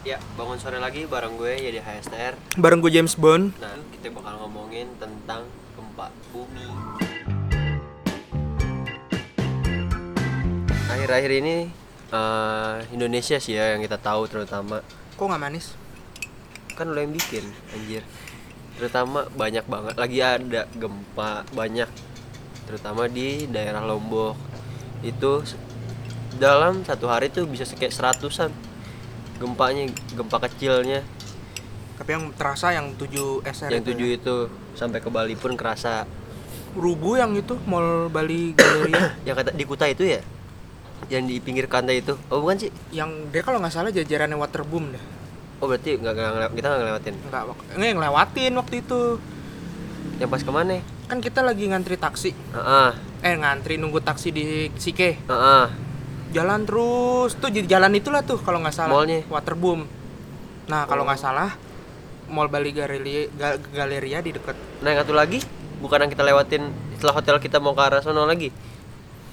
Ya, bangun sore lagi bareng gue jadi HSTR. Bareng gue James Bond. Nah, kita bakal ngomongin tentang gempa bumi. Akhir-akhir ini eh, Indonesia sih ya yang kita tahu terutama Kok nggak manis? kan lo yang bikin anjir. Terutama banyak banget lagi ada gempa banyak terutama di daerah Lombok. Itu dalam satu hari tuh bisa kayak seratusan gempanya, gempa kecilnya Tapi yang terasa yang 7 SR yang itu tujuh ya. itu sampai ke Bali pun kerasa Rubu yang itu Mall Bali Galleria yang kata di Kuta itu ya yang di pinggir pantai itu oh bukan sih yang dia kalau nggak salah jajarannya Waterboom dah. oh berarti nggak nggak kita nggak ngelewatin Enggak, enggak yang lewatin waktu itu. yang pas ke mana Kan kita lagi ngantri taksi. ah Eh ngantri nunggu taksi di Sike. ah Jalan terus tuh jadi jalan itulah tuh kalau nggak salah. Mallnya? Waterboom. Nah, kalau nggak Oh. salah Mall Bali Galleria, Ga- Galleria di dekat nah yang satu lagi bukan yang kita lewatin setelah hotel kita mau ke arah sono lagi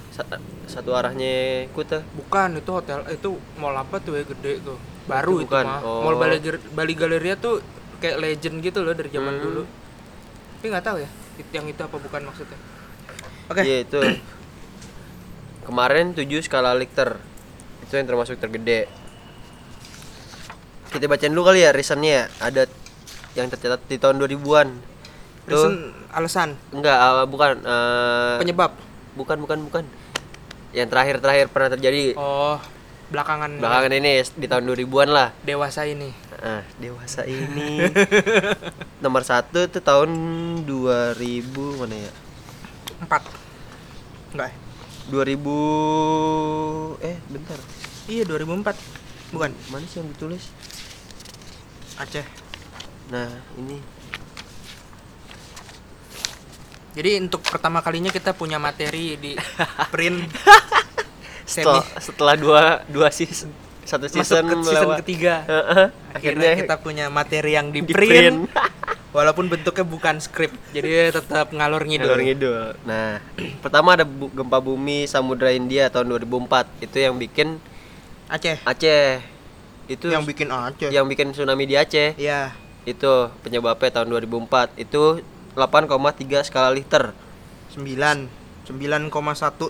Sa- satu arahnya Kuta Bukan, itu hotel itu mall apa tuh ya gede tuh. Baru Itu mah. oh. Mall Bali, Bali Galleria tuh kayak legend gitu loh dari zaman Hmm. dulu. Tapi nggak tahu ya, yang itu apa bukan maksudnya. Oke. iya itu kemarin 7 skala Richter itu yang termasuk tergede kita bacain dulu kali ya reasonnya ya. ada yang tercatat di tahun 2000-an tuh Reason alasan enggak ah, bukan eh, penyebab. bukan bukan bukan yang terakhir terakhir pernah terjadi Oh, belakangan belakangan ini di tahun 2000-an lah dewasa ini. ah dewasa ini nomor satu itu tahun 2000 mana ya Empat. Enggak. Ya? 2000 eh bentar Iya 2004. Bukan. mana sih yang ditulis Aceh. nah ini Jadi untuk pertama kalinya kita punya materi di print setelah, setelah dua dua season satu masuk season ke season ketiga. Heeh, Akhirnya kita punya materi yang di, di print, print. walaupun bentuknya bukan skrip. Jadi tetap ngalor ngidul. Ngalor ngidul. Nah, pertama ada bu- gempa bumi Samudra India tahun 2004. Itu yang bikin Aceh. Aceh. Itu yang bikin Aceh. yang bikin tsunami di Aceh. ya Itu penyebabnya tahun 2004. Itu 8,3 skala Richter. 9 9,1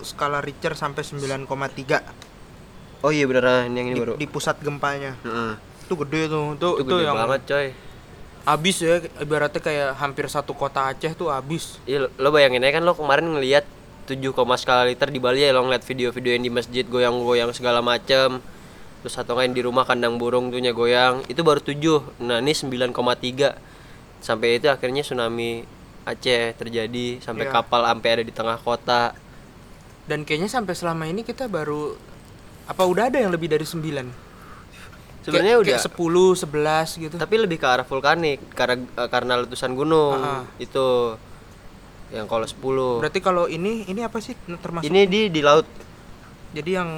skala Richter sampai 9,3 Oh iya beneran yang ini di, baru. di pusat gempanya. Heeh. Itu gede tuh. Itu, Itu itu gede yang banget, coy. Habis ya ibaratnya kayak hampir satu kota Aceh tuh habis. Iya, lo, lo bayangin aja kan lo kemarin ngelihat 7, skala liter di Bali ya lo ngeliat video-video yang di masjid goyang-goyang segala macem Terus satu lain di rumah kandang burung tuhnya goyang Itu baru 7 Nah ini 9,3 Sampai itu akhirnya tsunami Aceh terjadi Sampai Iya. kapal sampai ada di tengah kota Dan kayaknya sampai selama ini kita baru apa udah ada yang lebih dari 9? Sebenarnya udah 10, 11 gitu. Tapi lebih ke arah vulkanik Karena, eh, karena letusan gunung Ah. Itu Yang kalau 10 Berarti kalau ini ini apa sih termasuk? Ini di, di laut Jadi yang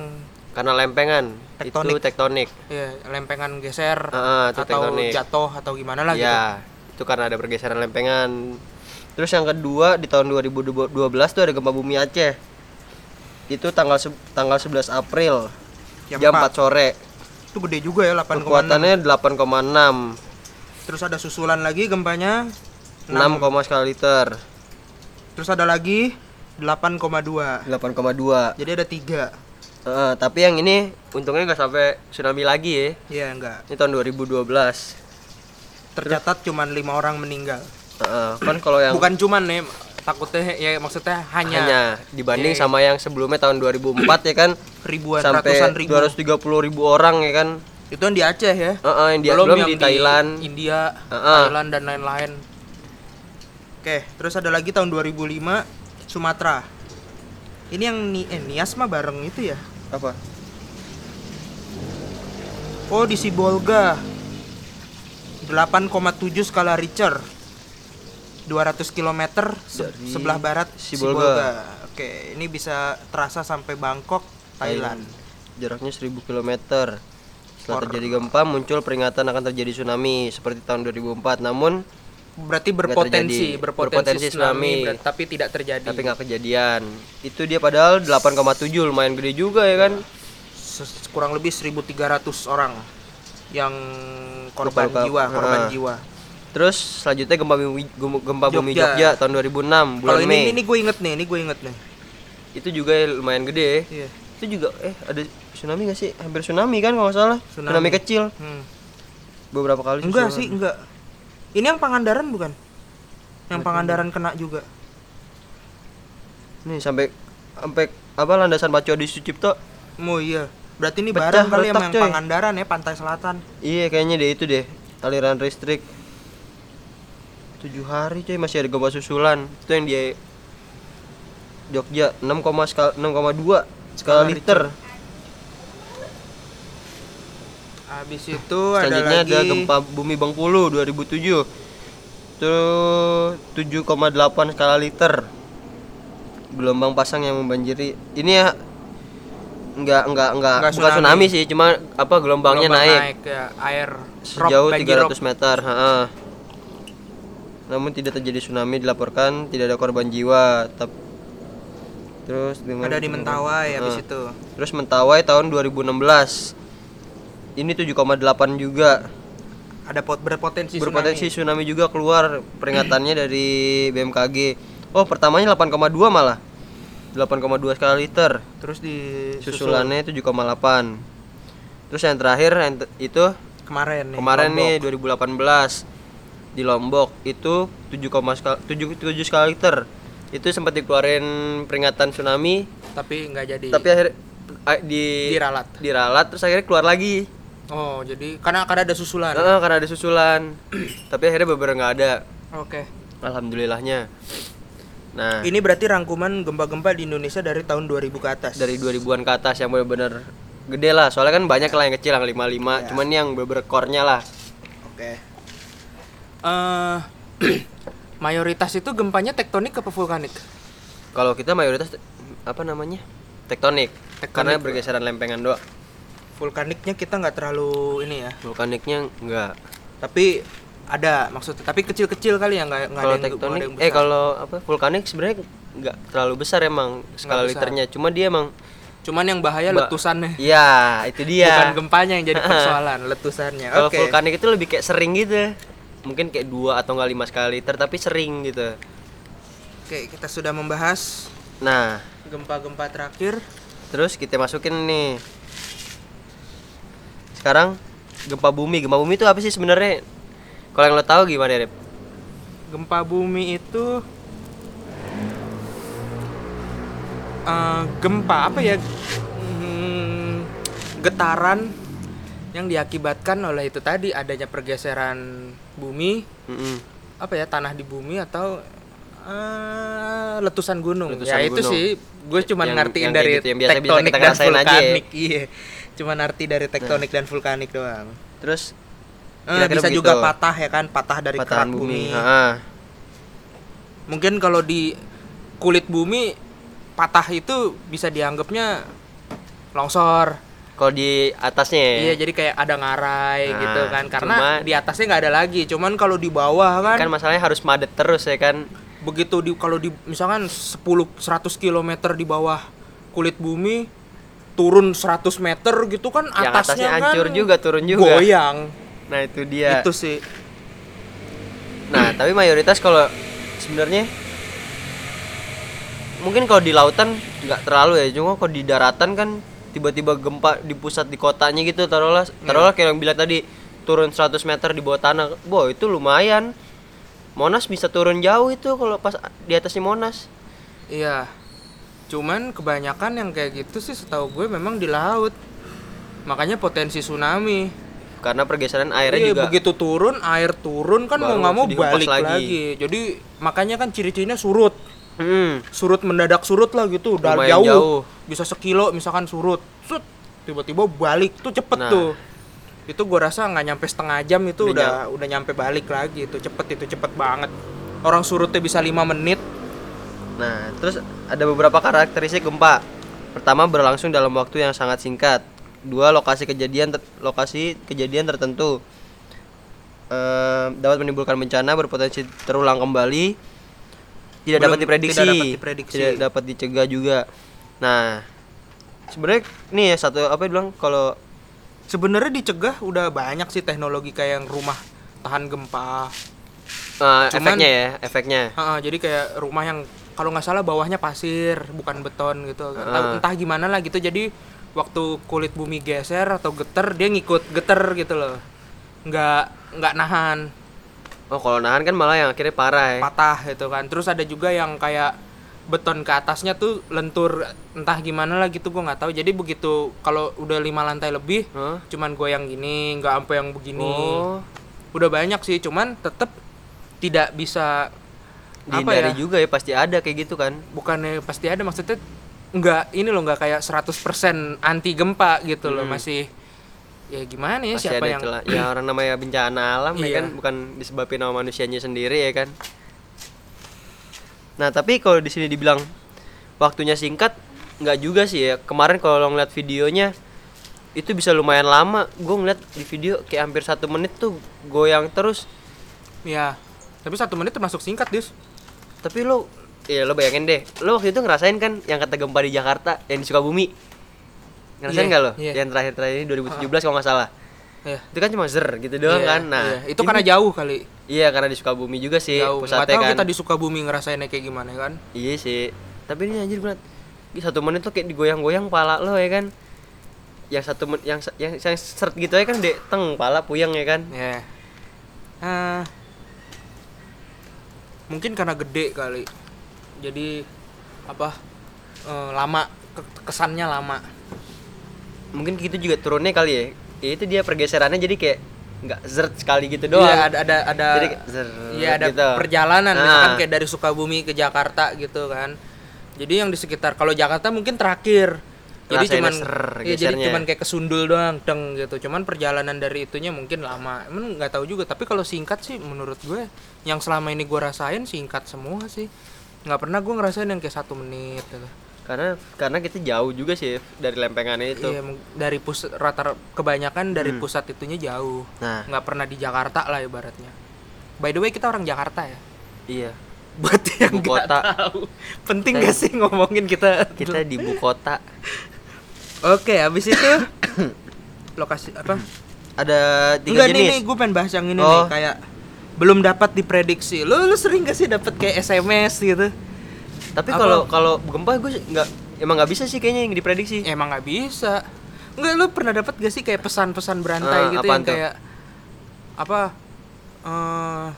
Karena lempengan Tektonik. Itu tektonik ya lempengan geser itu atau tektonik. jatuh atau gimana lah gitu. ya, itu karena ada pergeseran lempengan. Terus yang kedua di tahun 2012 tuh ada gempa bumi Aceh. Itu tanggal tanggal 11 April Jam jam 4 empat. sore. Itu gede juga ya 8,6. Kekuatannya 8,6, Terus ada susulan lagi gempanya 6, skala liter, Terus ada lagi 8,2. 8,2. Jadi ada tiga. Eh, tapi yang ini untungnya nggak sampai tsunami lagi ya. Iya enggak. Ini tahun 2012. Tercatat cuman lima orang meninggal. Eh, kan kalau yang Bukan cuman nih takutnya ya maksudnya hanya, hanya dibanding Iya, iya. sama yang sebelumnya tahun 2004 ya kan ribuan sampai ratusan ribu. 230 ribu orang ya kan Itu yang di Aceh ya. Heeh, yang di- belum di Thailand. India, Heeh. Thailand dan lain-lain. Oke, terus ada lagi tahun 2005 Sumatera. Ini yang ni eh, Nias mah bareng itu ya. apa Oh, di Sibolga. 8,7 skala Richter. 200 km se- Dari sebelah barat Sibolga. Oke, ini bisa terasa sampai Bangkok, Thailand. jaraknya 1000 km setelah Or- terjadi gempa muncul peringatan akan terjadi tsunami seperti tahun 2004 namun Berarti berpotensi, berpotensi, Berpotensi tsunami, tsunami. tapi tidak terjadi. tapi nggak kejadian itu dia padahal 8,7 lumayan gede juga ya kan kurang lebih 1300 orang. yang korban Luka-luka. jiwa, korban Ah. jiwa. Terus selanjutnya gempa bumi gem- gempa bumi Jogja. Jogja tahun 2006 bulan Kalau ini Mei. ini gue inget nih, ini gue inget nih. Itu juga lumayan gede. Iya. Itu juga eh ada tsunami gak sih? Hampir tsunami kan kalau nggak salah. Tsunami. Tsunami, kecil. Hmm. Beberapa kali Enggak tsunami. sih, enggak. Ini yang Pangandaran bukan? Yang Pangandaran kena juga. Nih sampai sampai apa landasan Pacu Adi Sucipto. Oh iya. Berarti ini Pecah, barang kali yang, retak, yang. Pangandaran ya, pantai selatan. Iya kayaknya deh itu deh aliran listrik. Tujuh hari coy masih ada gempa susulan. Itu yang dia Jogja 6, skala 6,2 skala liter. Habis itu ada Selanjutnya lagi ada gempa bumi Bengkulu 2007. Itu 7,8 skala liter. Gelombang pasang yang membanjiri. Ini ya enggak enggak enggak Nggak bukan tsunami. tsunami sih, cuma apa gelombangnya gelombang naik. ya, air sejauh rob, banjir 300 meter. ha-ha. Namun tidak terjadi tsunami dilaporkan, tidak ada korban jiwa. Tap- Terus dengan ada di Mentawai habis Ah. itu. Terus Mentawai tahun 2016. Ini 7,8 juga. Ada pot berpotensi Berpotensi tsunami. tsunami juga keluar peringatannya dari BMKG. Oh, pertamanya 8,2 malah. 8,2 skala liter. Terus di Susulannya 7,8. Terus yang terakhir yang itu kemarin nih. kemarin Lombok. nih 2018 di Lombok itu 7, skala, 7, 7 skala liter. Itu sempat dikeluarin peringatan tsunami, tapi nggak jadi. tapi akhirnya ah, di Diralat. diralat terus akhirnya keluar lagi. Oh, jadi karena karena ada susulan. Karena ada susulan. tapi akhirnya beberapa nggak ada. Oke. Alhamdulillahnya. Nah, Ini berarti rangkuman gempa-gempa di Indonesia dari tahun 2000 ke atas. dari 2000-an ke atas yang benar-benar gede lah. Soalnya kan banyak lah yang kecil yang 55, Iya. cuman yang bener core-nya lah. Oke. Eh mayoritas itu gempanya tektonik apa vulkanik? Kalau kita mayoritas apa namanya? Tektonik. Tektonik. Karena bergeseran lempengan doang. Vulkaniknya kita nggak terlalu ini ya. Vulkaniknya enggak. Tapi ada maksudnya, tapi kecil-kecil kali ya nggak nggak ada yang, nggak ada tektonik yang eh kalau apa? Vulkanik sebenarnya enggak terlalu besar emang skala besar. liternya. Cuma dia emang Cuman yang bahaya Ba- letusannya. Iya, itu dia. Bukan gempanya yang jadi persoalan, letusannya. Kalau Oke. vulkanik itu lebih kayak sering gitu. Mungkin kayak dua atau enggak lima skala liter tapi sering gitu. Oke, kita sudah membahas Nah, gempa-gempa terakhir. terus kita masukin nih. Sekarang gempa bumi. Gempa bumi itu apa sih sebenarnya? Kalau yang lo tahu gimana, Rep? Gempa bumi itu eh, gempa apa ya? Hmm, getaran yang diakibatkan oleh itu tadi adanya pergeseran bumi, Mm-mm. apa ya tanah di bumi atau eh, letusan gunung. Letusan ya itu gunung. sih, gue cuma ngertiin yang dari gitu, yang biasa- tektonik kita dan ngerasain aja ya. vulkanik. Iya, cuma arti dari tektonik dan vulkanik doang. Terus Eh, Kira-kira bisa begitu. juga patah ya kan, patah dari patahan kerak bumi. bumi. Mungkin kalau di kulit bumi patah itu bisa dianggapnya longsor. Kalau di atasnya ya. Iya, jadi kayak ada ngarai Nah, gitu kan. Karena cuma- di atasnya nggak ada lagi. Cuman kalau di bawah kan, kan masalahnya harus madet terus ya kan. begitu di kalau di misalkan 10 100 km di bawah kulit bumi turun 100 meter gitu kan Yang atasnya, atasnya kan hancur juga, turun juga. Goyang. Nah, itu dia. Itu sih. Nah, tapi mayoritas kalau sebenarnya mungkin kalau di lautan nggak terlalu ya, cuma kalau di daratan kan tiba-tiba gempa di pusat di kotanya gitu taruhlah taruhlah kayak yang bilang tadi turun 100 meter di bawah tanah. Boh, itu lumayan. Monas bisa turun jauh itu kalau pas di atasnya Monas. Iya. Cuman kebanyakan yang kayak gitu sih setahu gue memang di laut. Makanya potensi tsunami. Karena pergeseran airnya Iya, juga begitu turun, air turun kan Baru mau nggak mau balik lagi. lagi. Jadi makanya kan ciri-cirinya surut. Hmm, Surut mendadak surut lah gitu, udah Lumayan jauh. jauh. Bisa sekilo misalkan surut. Sut, tiba-tiba balik tuh cepet Nah. tuh. Itu gue rasa nggak nyampe setengah jam itu Udah udah udah nyampe balik lagi itu cepet itu cepet banget. Orang surutnya bisa lima menit. Nah, terus ada beberapa karakteristik gempa. Pertama, berlangsung dalam waktu yang sangat singkat. Dua, lokasi kejadian lokasi kejadian tertentu Eh, dapat menimbulkan bencana berpotensi terulang kembali. Tidak dapat diprediksi. tidak dapat diprediksi. Tidak dapat dicegah juga. Nah, sebenarnya nih ya satu apa bilang kalau sebenarnya dicegah udah banyak sih teknologi kayak yang rumah tahan gempa Eh, Cuman- efeknya ya efeknya Ha-ha, jadi kayak rumah yang kalau nggak salah bawahnya pasir bukan beton gitu entah, Ah. entah gimana lah gitu jadi waktu kulit bumi geser atau geter dia ngikut geter gitu loh nggak nggak nahan oh kalau nahan kan malah yang akhirnya parah ya. Patah gitu kan. Terus ada juga yang kayak beton ke atasnya tuh lentur entah gimana lah gitu gua nggak tahu. Jadi begitu kalau udah lima lantai lebih Hah? cuman goyang gini nggak sampai yang begini. Oh. Udah banyak sih cuman tetap tidak bisa apa dihindari ya? juga ya pasti ada kayak gitu kan. Bukannya pasti ada maksudnya nggak ini loh nggak kayak 100% anti gempa gitu loh Hmm. masih ya gimana ya pasti siapa yang celah ya orang namanya bencana alam ya Iya. kan? Bukan disebabkan sama manusianya sendiri ya kan? Nah tapi kalau di sini dibilang waktunya singkat nggak juga sih ya. Kemarin kalau ngeliat videonya itu bisa lumayan lama. Gue ngeliat di video kayak hampir satu menit tuh goyang terus. Ya tapi satu menit termasuk singkat dis tapi lo ya lo bayangin deh. Lo waktu itu ngerasain kan yang kata gempa di Jakarta yang di Sukabumi ngerasain Iya, nggak lo? iya. yang terakhir terakhir ini 2017 kalau nggak salah. Ya itu kan cuma zer gitu doang Iya, kan? Nah iya. itu ini- karena jauh kali. Iya karena di Sukabumi juga sih jauh. Pusatnya tahu kan. kita di Sukabumi ngerasainnya kayak gimana kan? Iya sih. Tapi ini anjir di satu menit tuh kayak digoyang-goyang pala lo ya kan? Yang satu menit yang yang, yang seret gitu ya kan dek teng pala puyeng ya kan? Ya Ah. mungkin karena gede kali. Jadi apa eh, lama ke- kesannya lama mungkin gitu juga turunnya kali ya ya itu dia pergeserannya jadi kayak nggak zert sekali gitu doang Iya ada ada ada Jadi kayak zer, Iya ada gitu. perjalanan Nah. misalkan kayak dari Sukabumi ke Jakarta gitu kan. Jadi yang di sekitar kalau Jakarta mungkin terakhir. Jadi Ngerasain cuman ser, iya, jadi cuman kayak kesundul doang deng gitu. Cuman perjalanan dari itunya mungkin lama. Emang nggak tahu juga tapi kalau singkat sih menurut gue yang selama ini gue rasain singkat semua sih. nggak pernah gue ngerasain yang kayak satu menit gitu. Karena karena kita jauh juga sih dari lempengannya itu Iya, dari pusat rata kebanyakan dari Hmm. pusat itunya jauh. nah nggak pernah di Jakarta lah ibaratnya. By the way kita orang Jakarta ya. iya buat yang Ibu kota. tahu penting Kita- gak sih ngomongin kita kita di ibu kota oke habis itu lokasi apa ada tiga enggak nih jenis nih gue pengen bahas yang ini Oh. nih kayak belum dapat diprediksi lu lu sering gak sih dapat kayak SMS gitu tapi kalau kalau gempa gue nggak emang nggak bisa sih kayaknya yang diprediksi. Emang nggak bisa. Enggak lu pernah dapat gak sih kayak pesan-pesan berantai Ah, gitu yang tuh? kayak apa eh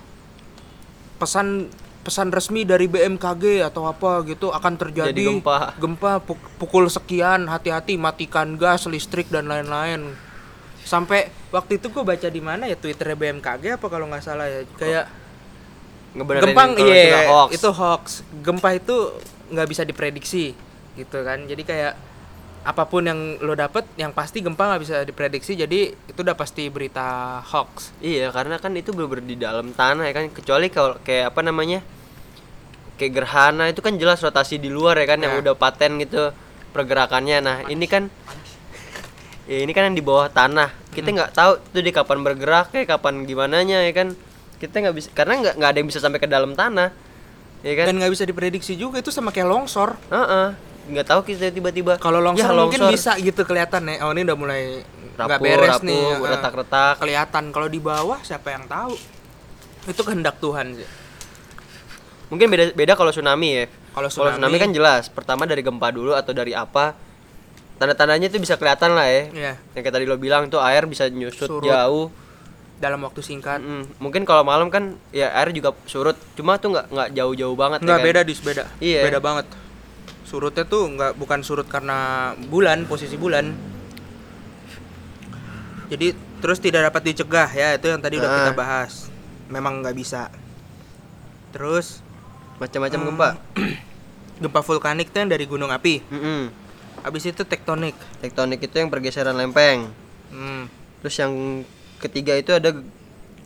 pesan pesan resmi dari BMKG atau apa gitu akan terjadi Jadi gempa. gempa pu- pukul sekian hati-hati matikan gas listrik dan lain-lain. Sampai waktu itu gue baca di mana ya twitternya BMKG apa kalau nggak salah ya? Kayak Ngebenerin gempa iya hoax. itu hoax gempa itu nggak bisa diprediksi gitu kan jadi kayak apa pun yang lo dapet yang pasti gempa nggak bisa diprediksi jadi itu udah pasti berita hoax Iya, karena kan itu bener di dalam tanah ya kan. Kecuali kalau kayak apa namanya? Kayak gerhana itu kan jelas rotasi di luar ya kan yang Ya. udah paten gitu pergerakannya. Nah, ini kan ya ini kan yang di bawah tanah. Kita Hmm. nggak tahu tuh dia kapan bergerak kayak kapan gimananya ya kan. Kita nggak bisa karena nggak nggak ada yang bisa sampai ke dalam tanah. Ya kan? dan nggak bisa diprediksi juga itu sama kayak longsor Heeh. Nggak tahu kita tiba-tiba. kalau longsor, ya, mungkin longsor. bisa gitu kelihatan ya oh ini udah mulai nggak beres rapuh, nih retak-retak. kelihatan kalau di bawah siapa yang tahu itu kehendak Tuhan sih Mungkin beda beda kalau tsunami ya. Kalau tsunami- tsunami kan jelas, pertama dari gempa dulu atau dari apa. Tanda-tandanya itu bisa kelihatan lah ya. ya Yang kayak tadi lo bilang tuh air bisa nyusut Surut. jauh. Dalam waktu singkat Mm, Mungkin kalau malam kan ya air juga surut. Cuma tuh nggak nggak jauh-jauh banget ya nggak kan? beda dis beda Iya. beda banget surutnya tuh nggak bukan surut karena bulan posisi bulan jadi terus tidak dapat dicegah ya itu yang tadi udah Ah. kita bahas memang nggak bisa terus Macam-macam Hmm. gempa. gempa vulkanik tuh yang dari gunung api Mm-mm. habis itu tektonik Tektonik itu yang pergeseran lempeng. hmm. Terus yang ketiga itu ada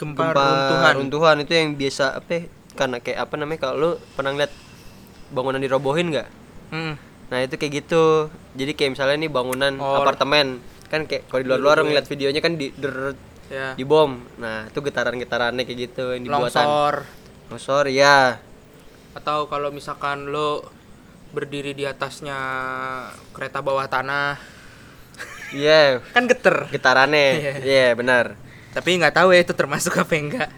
gempa, gempa runtuhan. runtuhan. Itu yang biasa apa ya, karena kayak apa namanya? Kalau lu pernah ngeliat bangunan dirobohin nggak? Hmm. nah itu kayak gitu. Jadi kayak misalnya nih bangunan Oh. apartemen. Kan kayak kalau di luar-luar ngeliat videonya kan di der, ya. di bom nah itu getaran-getarannya kayak gitu yang dibuatan. Longsor. Longsor ya atau kalau misalkan lo berdiri di atasnya kereta bawah tanah. Iya, kan geter. Getarannya. Iya. Iya, benar. Tapi nggak tahu ya itu termasuk apa enggak.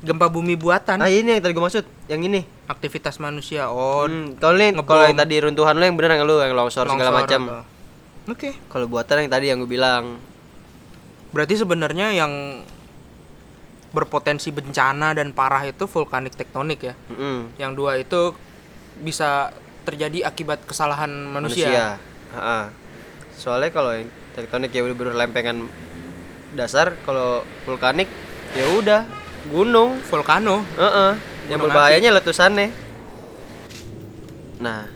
Gempa bumi buatan. Ah, ini yang tadi gue maksud, yang ini. aktivitas manusia oh Hmm, kalau ini kalau yang tadi runtuhan lo yang bener yang lu? Yang longsor, segala longsor macam. atau- oke. Kalau buatan yang tadi yang gue bilang. berarti sebenarnya yang berpotensi bencana dan parah itu vulkanik tektonik ya? Mm-mm. yang dua itu bisa terjadi akibat kesalahan manusia, Ha-ha. Soalnya kalau yang tektonik ya udah bener lempengan dasar, kalau vulkanik ya udah gunung. volcano Heeh. Yang Gunung berbahayanya letusannya. Nah,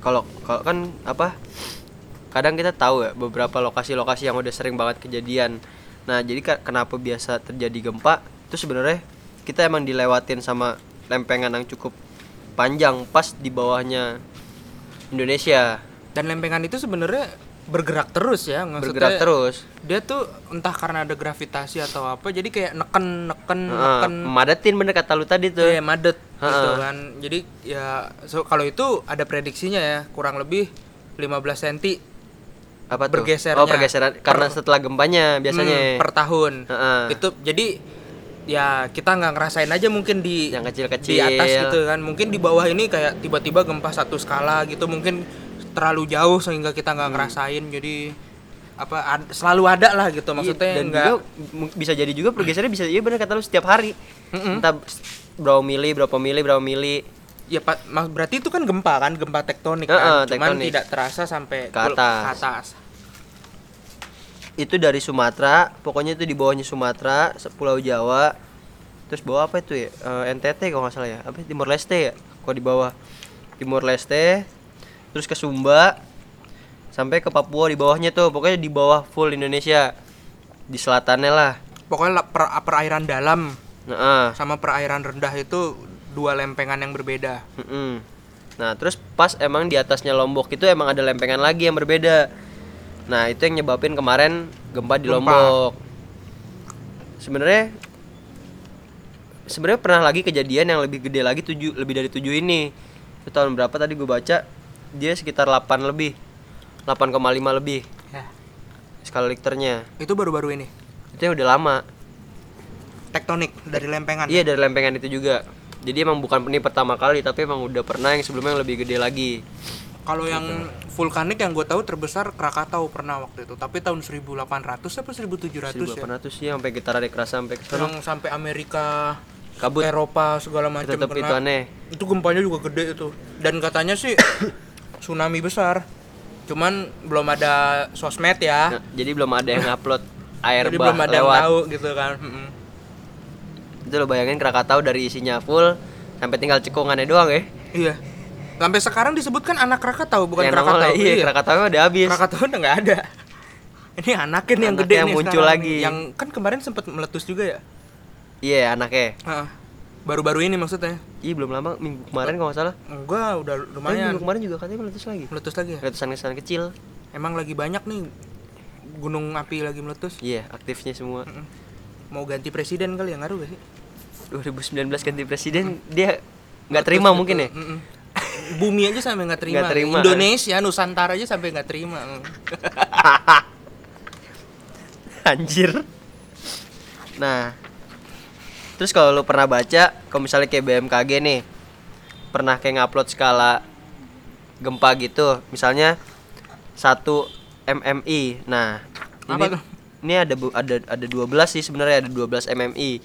kalau kalau kan apa? Kadang kita tahu ya beberapa lokasi-lokasi yang udah sering banget kejadian. Nah, jadi kenapa biasa terjadi gempa? Itu sebenarnya kita emang dilewatin sama lempengan yang cukup panjang pas di bawahnya Indonesia. dan lempengan itu sebenarnya bergerak terus ya maksudnya Bergerak terus. dia tuh entah karena ada gravitasi atau apa jadi kayak neken neken Heeh, neken madatin bener kata lu tadi tuh. kayak madet gitu Ha-ha. kan jadi ya so, kalau itu ada prediksinya ya kurang lebih 15 cm Apa tuh? bergesernya. Oh, pergeseran karena setelah gempanya biasanya. per tahun Heeh. itu jadi ya kita nggak ngerasain aja mungkin di Yang kecil-kecil. di atas gitu kan mungkin di bawah ini kayak tiba-tiba gempa satu skala gitu mungkin terlalu jauh sehingga kita Hmm. nggak ngerasain jadi apa ad- selalu ada lah gitu maksudnya Iya, dan nggak juga bisa jadi juga pergeserannya bisa iya bener kata lu setiap hari Mm-mm. entah s- berapa mili berapa mili berapa mili ya pak berarti itu kan gempa kan gempa tektonik kan cuman tektonik. tidak terasa sampai Ke ke atas. atas. itu dari Sumatera pokoknya itu di bawahnya Sumatera Pulau Jawa terus bawah apa itu ya Eh, NTT kalau nggak salah ya apa Timor Leste ya kok di bawah Timor Leste terus ke Sumba sampai ke Papua di bawahnya tuh pokoknya di bawah full Indonesia di selatannya lah pokoknya per- perairan dalam nah sama perairan rendah itu dua lempengan yang berbeda Mm-mm. Nah, terus pas emang di atasnya Lombok itu emang ada lempengan lagi yang berbeda. Nah, itu yang nyebabin kemarin gempa di Gempa. Lombok. Sebenarnya sebenarnya pernah lagi kejadian yang lebih gede lagi tujuh lebih dari tujuh ini. Itu tahun berapa tadi gue baca? Dia sekitar 8 lebih. 8,5 lebih ya skala Richternya. itu baru-baru ini Itu yang udah lama. tektonik dari lempengan Iya, dari lempengan itu juga. Jadi emang bukan ini pertama kali, tapi emang udah pernah yang sebelumnya yang lebih gede lagi. Kalau yang vulkanik yang gue tahu terbesar Krakatau pernah waktu itu, tapi tahun 1800 apa 1700 ya. 1800 ya sampai getaran kerasa sampai ke sana. Yang sampai Amerika, Kabut. Eropa segala macam itu aneh. Itu gempanya juga gede itu. Dan katanya sih tsunami besar. Cuman belum ada sosmed ya. Nah, jadi belum ada yang upload air Jadi bah belum ada yang lewat. tahu gitu kan. Itu lo bayangin Krakatau dari isinya full sampai tinggal cekungannya doang ya. Iya. Sampai sekarang disebutkan anak Krakatau bukan yang Krakatau. nongol, iya, Krakatau udah habis. Krakatau udah nggak ada. Ini anaknya nih yang Anaknya gede yang nih muncul sekarang lagi. nih. Yang kan kemarin sempat meletus juga ya. Iya, anaknya. Heeh. Baru-baru ini maksudnya. Iya, belum lama minggu kemarin kalau nggak salah. Enggak, udah Tapi lumayan minggu kemarin juga katanya meletus lagi. meletus lagi ya. Letusan-letusan kecil. Emang lagi banyak nih gunung api lagi meletus. Iya, aktifnya semua. Mm-mm. Mau ganti presiden kali ya ngaruh gak sih? 2019 ganti presiden dia nggak terima Meletus mungkin gitu. ya. Mm-mm. Bumi aja sampai nggak terima. Nggak terima. Indonesia, Nusantara aja sampai nggak terima. Anjir. Nah, terus kalau lu pernah baca, kalau misalnya kayak BMKG nih, pernah kayak ngupload skala gempa gitu, misalnya 1 MMI. Nah, ini Apa tuh? ini ada bu- ada ada 12 sih sebenarnya ada 12 MMI.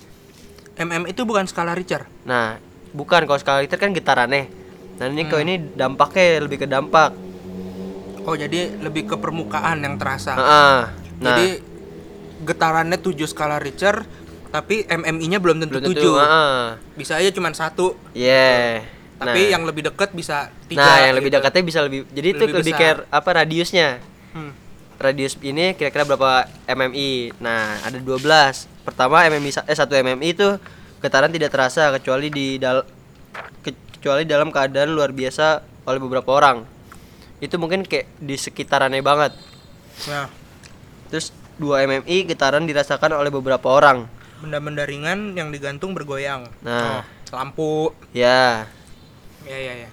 MM itu bukan skala Richter. Nah, bukan kalau skala Richter kan getarannya. Nah, ini kalau ini dampaknya lebih ke dampak. Oh, jadi lebih ke permukaan yang terasa. Heeh. Nah, Jadi getarannya 7 skala Richter, tapi MMI-nya belum tentu belum 7. tentu. heeh. Bisa aja cuma satu, Yeah. tapi Nah. yang lebih dekat bisa tiga. nah, yang lebih gitu. dekatnya bisa lebih jadi itu Lebih lebih besar. kayak apa radiusnya. Hmm. Radius ini kira-kira berapa MMI. Nah, ada 12. Pertama MMI eh 1 MMI itu getaran tidak terasa kecuali di dal ke- kecuali dalam keadaan luar biasa oleh beberapa orang. Itu mungkin kayak di sekitarannya banget. Nah, Terus 2 MMI getaran dirasakan oleh beberapa orang. Benda-benda ringan yang digantung bergoyang. Nah. Oh, lampu. Ya. Ya ya ya.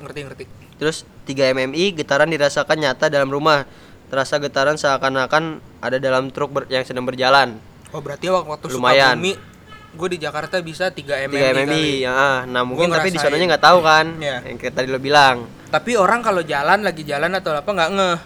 Ngerti ngerti. Terus 3 MMI getaran dirasakan nyata dalam rumah. terasa getaran seakan-akan ada dalam truk ber- yang sedang berjalan. Oh berarti waktu waktu Lumayan. Sukabumi gue di Jakarta bisa 3 mm 3 MMI, ya. Nah, mungkin tapi di sononya nggak tahu kan. Iya. Yang tadi lo bilang. Tapi orang kalau jalan lagi jalan atau apa nggak ngeh.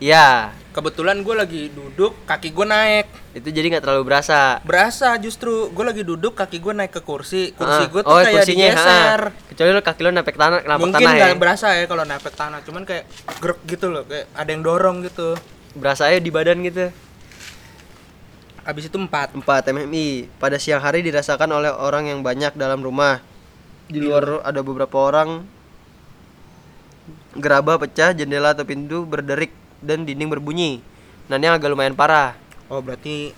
Iya, Kebetulan gue lagi duduk, kaki gue naik. itu jadi nggak terlalu berasa. Berasa justru gue lagi duduk, kaki gue naik ke kursi. Kursi Ah, gue tuh oh, kayak kursinya, digeser. ah. Kecuali lo kaki lo napek tanah, napak Mungkin tanah ya. nggak berasa ya kalau naik tanah, cuman kayak grek gitu loh, kayak ada yang dorong gitu. Berasa aja di badan gitu. Habis itu 4 4 MMI pada siang hari dirasakan oleh orang yang banyak dalam rumah. Di luar ada beberapa orang gerabah pecah, jendela atau pintu berderik dan dinding berbunyi. Nah, ini agak lumayan parah. Oh berarti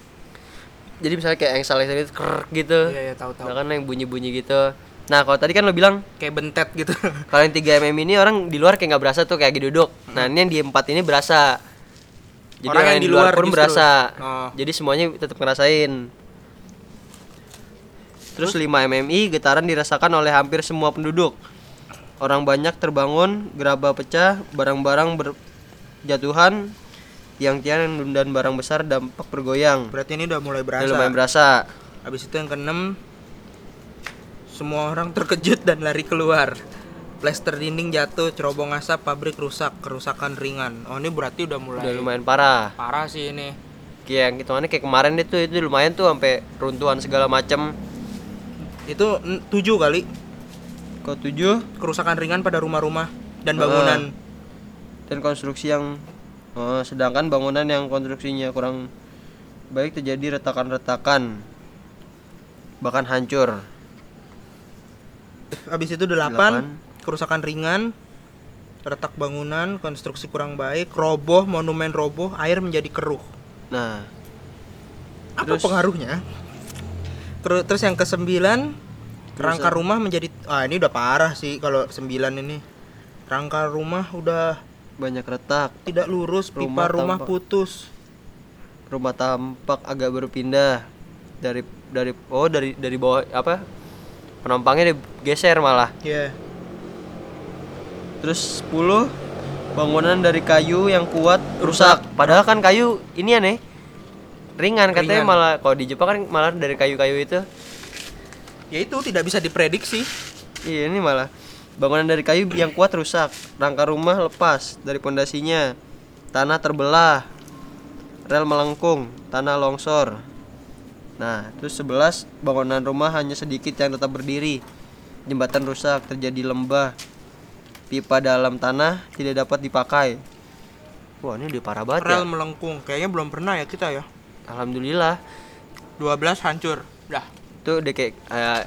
Jadi misalnya kayak yang salah itu krek gitu. Iya, iya, tahu, tahu. Nah, kan yang bunyi-bunyi gitu. Nah, kalau tadi kan lo bilang kayak bentet gitu. kalau yang 3 mm ini orang di luar kayak nggak berasa tuh kayak lagi duduk. Nah, ini yang di 4 ini berasa. Jadi Orang orang, yang di luar, pun justru. berasa. Oh. Jadi semuanya tetap ngerasain. Terus 5 MMI getaran dirasakan oleh hampir semua penduduk. Orang banyak terbangun, gerabah pecah, barang-barang berjatuhan, yang tiang dan barang besar dampak bergoyang. Berarti ini udah mulai berasa. lumayan berasa. Habis itu yang keenam semua orang terkejut dan lari keluar. Plester dinding jatuh, cerobong asap, pabrik rusak, kerusakan ringan. Oh ini berarti udah mulai Udah lumayan parah. parah sih ini. Kayak yang hitungannya kayak kemarin itu itu lumayan tuh sampai runtuhan segala macam. Itu tujuh kali Kau tujuh kerusakan ringan pada rumah-rumah dan bangunan. Dan konstruksi yang oh, sedangkan bangunan yang konstruksinya kurang baik terjadi retakan-retakan bahkan hancur. Habis itu delapan, Delapan. kerusakan ringan, retak bangunan, konstruksi kurang baik, roboh, monumen roboh, air menjadi keruh. Nah, Apa Terus- pengaruhnya? Terus yang kesembilan, rangka rumah menjadi ah ini udah parah sih kalau sembilan ini. Rangka rumah udah banyak retak, tidak lurus, pipa Rumah rumah, tampak- putus. rumah tampak agak berpindah dari dari oh dari dari bawah apa? Penumpangnya digeser malah. Ya. Terus 10 bangunan dari kayu yang kuat rusak. Padahal kan kayu ini aneh. Ringan katanya Ringan. malah kalau di Jepang kan malah dari kayu-kayu itu. Ya itu tidak bisa diprediksi. Iya, ini malah bangunan dari kayu yang kuat rusak. Rangka rumah lepas dari pondasinya. Tanah terbelah. Rel melengkung, tanah longsor. Nah, terus 11 bangunan rumah hanya sedikit yang tetap berdiri. Jembatan rusak, terjadi lembah. Pipa dalam tanah tidak dapat dipakai. Wah, ini udah parah banget ya. Rel melengkung. Kayaknya belum pernah ya kita ya. Alhamdulillah. 12 hancur. Dah, Itu udah kayak eh,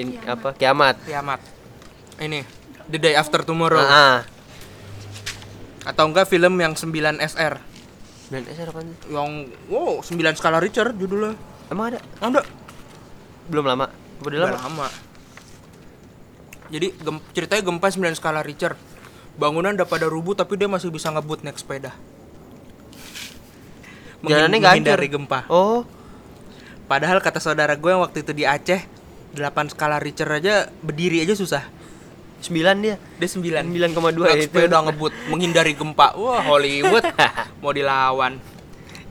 in- apa? Kiamat. kiamat. Ini The Day After Tomorrow. Nah, ah. Atau enggak film yang 9 SR. Dan SR apaan sih? Yang wow, 9 skala Richter judulnya. Emang ada? Ada. Belum lama. Udah Udah lama. lama. Jadi gem- ceritanya gempa 9 skala Richter. Bangunan udah pada rubuh tapi dia masih bisa ngebut naik sepeda. Jalannya nggak hancur. menghindari gempa. Oh, Padahal kata saudara gue yang waktu itu di Aceh 8 skala Richter aja berdiri aja susah. 9 dia. Dia 9. 9,2 Naik itu. sepeda ngebut menghindari gempa. Wah, Hollywood mau dilawan.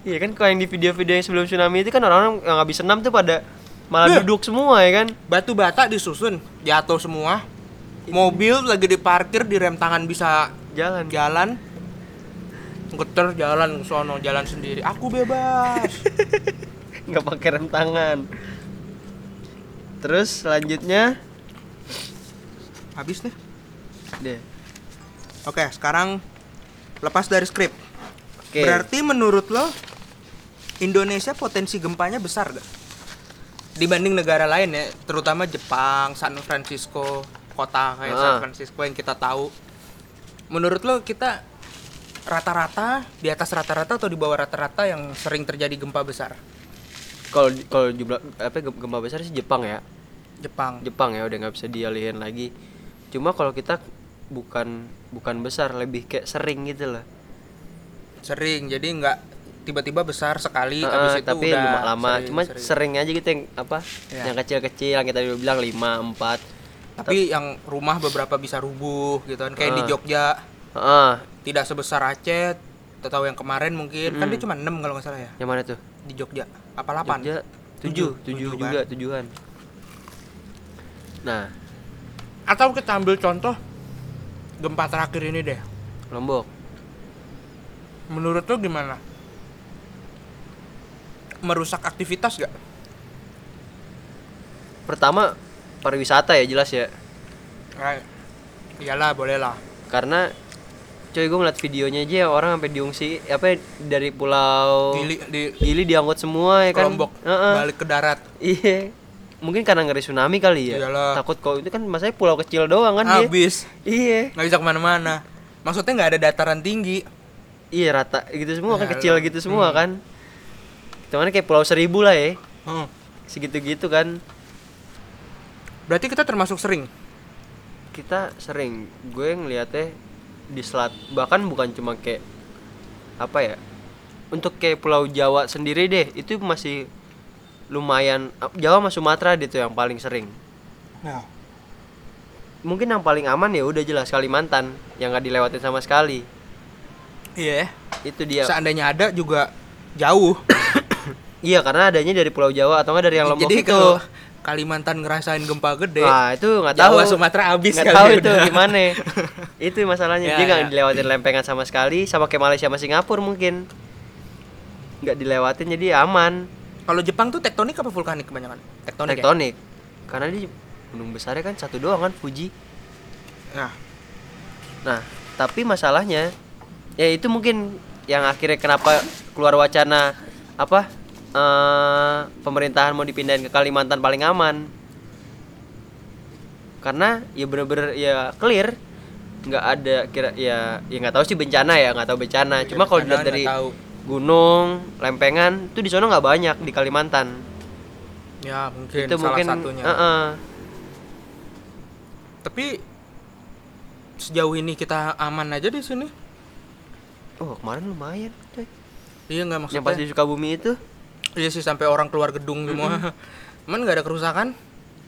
Iya kan kalau yang di video-video yang sebelum tsunami itu kan orang-orang yang habis senam tuh pada malah Iya. duduk semua ya kan. Batu bata disusun, jatuh semua. Mobil lagi diparkir di rem tangan bisa Jalan. jalan. Geter jalan ke sono, jalan sendiri. Aku bebas. nggak pakai rem tangan. Terus selanjutnya Habis nih. deh. Oke, sekarang lepas dari skrip. Oke. Berarti menurut lo Indonesia potensi gempanya besar gak? Dibanding negara lain ya, terutama Jepang, San Francisco, kota kayak San Ah. Francisco yang kita tahu. Menurut lo kita rata-rata di atas rata-rata atau di bawah rata-rata yang sering terjadi gempa besar? Kalau kalau jumlah apa gem- gempa besar sih Jepang ya. Jepang. Jepang ya udah nggak bisa dialihin lagi. Cuma kalau kita bukan bukan besar lebih kayak sering gitu loh. Sering, jadi nggak tiba-tiba besar sekali Heeh, habis itu tapi udah lama sering, cuma sering. sering. aja gitu yang apa Iya. yang kecil-kecil yang kita dulu bilang 5 4 Tapi yang rumah beberapa bisa rubuh gitu kan kayak di Ah. Jogja Heeh. tidak sebesar Aceh tahu yang kemarin mungkin kan Mm. dia cuma 6 kalau nggak salah ya Yang mana tuh? di Jogja apa 8 Jogja Tujuh. tujuh, tujuh, Tujuh, juga kan? tujuan. Nah, atau kita ambil contoh gempa terakhir ini deh Lombok. menurut lo gimana merusak aktivitas gak Pertama pariwisata ya jelas ya. Nah, iyalah boleh lah Karena coy gue ngeliat videonya aja orang sampai diungsi apa ya, dari pulau Gili di Gili diangkut semua ya kan. Lombok Heeh. balik ke darat Iya. Mungkin karena ngeri tsunami kali ya. Iyalah. Takut kok itu kan masanya pulau kecil doang kan habis Iya. nggak bisa ke mana-mana maksudnya nggak ada dataran tinggi Iya rata gitu semua kan kecil gitu semua kan. Cuman kayak pulau seribu lah ya. Hmm. Segitu-gitu kan. berarti kita termasuk sering Kita sering gue ngeliatnya di selat bahkan bukan cuma kayak apa ya untuk kayak Pulau Jawa sendiri deh itu masih lumayan Jawa sama Sumatera itu yang paling sering. Nah. Mungkin yang paling aman ya udah jelas Kalimantan yang nggak dilewatin sama sekali. Iya itu dia. Seandainya ada juga jauh. Iya karena adanya dari Pulau Jawa atau nggak dari yang Lombok jadi itu. kalau Kalimantan ngerasain gempa gede Wah itu nggak tahu. Jawa Sumatera habis nggak kali tahu udah. itu gimana. Itu masalahnya. Ya, dia nggak ya. dilewatin lempengan sama sekali sama kayak Malaysia sama Singapura mungkin. Nggak dilewatin jadi aman kalau Jepang tuh tektonik apa vulkanik kebanyakan? Tektonik, tektonik. Karena dia gunung besarnya kan satu doang kan Fuji. Ya? nah. Nah tapi masalahnya ya itu mungkin yang akhirnya kenapa keluar wacana apa eh, pemerintahan mau dipindahin ke Kalimantan paling aman. Karena ya bener-bener ya clear nggak ada kira ya ya nggak tahu sih bencana ya nggak tahu bencana. Cuma kalau dilihat dari tahu. Gunung lempengan tuh di sana nggak banyak di Kalimantan. Ya mungkin itu salah mungkin satunya. Heeh. tapi sejauh ini kita aman aja di sini? Oh kemarin lumayan coy. iya nggak yang pas maksudnya? di Sukabumi itu? Iya sih sampai orang keluar gedung semua. Cuman nggak ada kerusakan?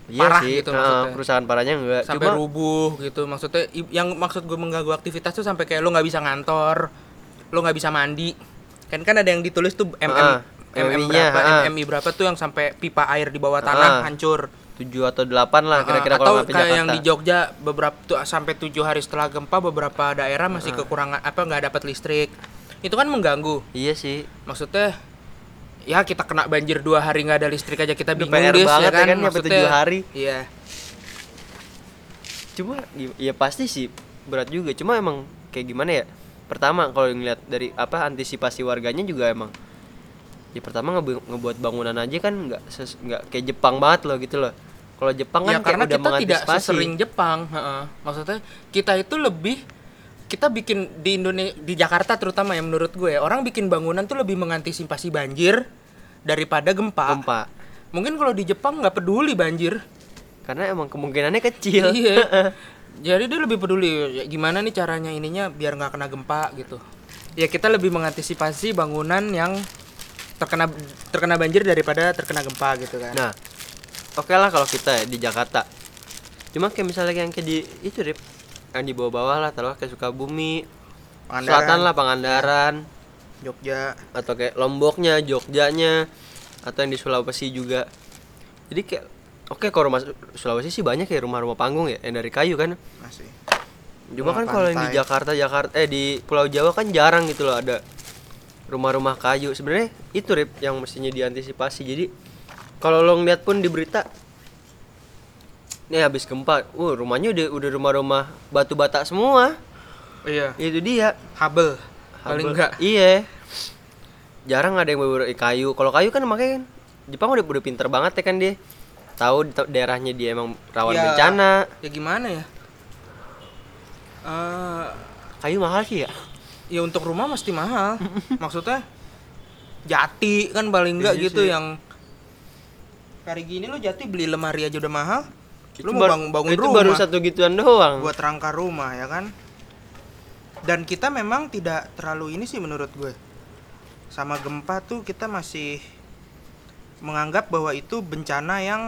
Iya Parah sih gitu maksudnya. kerusakan parahnya enggak sampai cuma rubuh gitu maksudnya yang maksud gue mengganggu aktivitas tuh sampai kayak lo nggak bisa ngantor lo nggak bisa mandi kan kan ada yang ditulis tuh mm Ah, mm berapa ah. MMI berapa tuh yang sampai pipa air di bawah tanah Ah. hancur. Tujuh atau delapan lah kira-kira Ah, kalau atau kayak Jakarta yang di Jogja beberapa tuh sampai tujuh hari setelah gempa beberapa daerah masih kekurangan apa nggak dapat listrik. Itu kan mengganggu. Iya sih. Maksudnya ya kita kena banjir dua hari nggak ada listrik aja kita bingung PR Des, banget ya kan, nyampe Maksudnya, tujuh hari. iya. Cuma ya, ya pasti sih berat juga. Cuma emang kayak gimana ya pertama kalau ngeliat dari apa antisipasi warganya juga emang ya pertama ngebu- ngebuat bangunan aja kan nggak nggak kayak Jepang banget loh gitu loh. Kalau Jepang kan ya karena kayak udah kita tidak mengantisipasi. sesering Jepang heeh. maksudnya kita itu lebih kita bikin di Indonesia di Jakarta terutama ya menurut gue ya, orang bikin bangunan tuh lebih mengantisipasi banjir daripada gempa, gempa. Mungkin kalau di Jepang nggak peduli banjir. Karena emang kemungkinannya kecil. Iya jadi dia lebih peduli ya, gimana nih caranya ininya biar nggak kena gempa gitu. Ya kita lebih mengantisipasi bangunan yang terkena terkena banjir daripada terkena gempa gitu kan. Nah, oke lah kalau kita ya di Jakarta. Cuma kayak misalnya yang kayak di itu Rip, yang di bawah-bawah lah, taruh kayak Sukabumi, Pangandaran, selatan lah Pangandaran, Jogja. Atau kayak Lomboknya, Jogjanya, atau yang di Sulawesi juga. Jadi kayak oke kalau rumah Sulawesi sih banyak ya rumah-rumah panggung ya, yang dari kayu kan. masih Cuma kan kalau yang di. Jakarta, Jakarta eh di Pulau Jawa kan jarang gitu loh ada rumah-rumah kayu. Sebenarnya itu Rip yang mestinya diantisipasi. Jadi kalau lo ngeliat pun di berita nih habis gempa, uh rumahnya udah udah rumah-rumah batu bata semua. iya Itu dia. Hubble paling Habel- enggak Iya. Jarang ada yang bener kayu. Kalau kayu kan makanya kan Jepang udah udah pinter banget ya kan dia. Tahu daerahnya dia emang rawan Ya, bencana. ya gimana ya Eh, Kayu mahal sih ya. ya untuk rumah mesti mahal maksudnya jati kan paling enggak Iya gitu sih. yang hari gini lo jati beli lemari aja udah mahal Itu lo mau bangun, bangun itu rumah baru satu gituan doang. buat rangka rumah ya kan dan kita memang tidak terlalu ini sih menurut gue sama gempa tuh kita masih menganggap bahwa itu bencana yang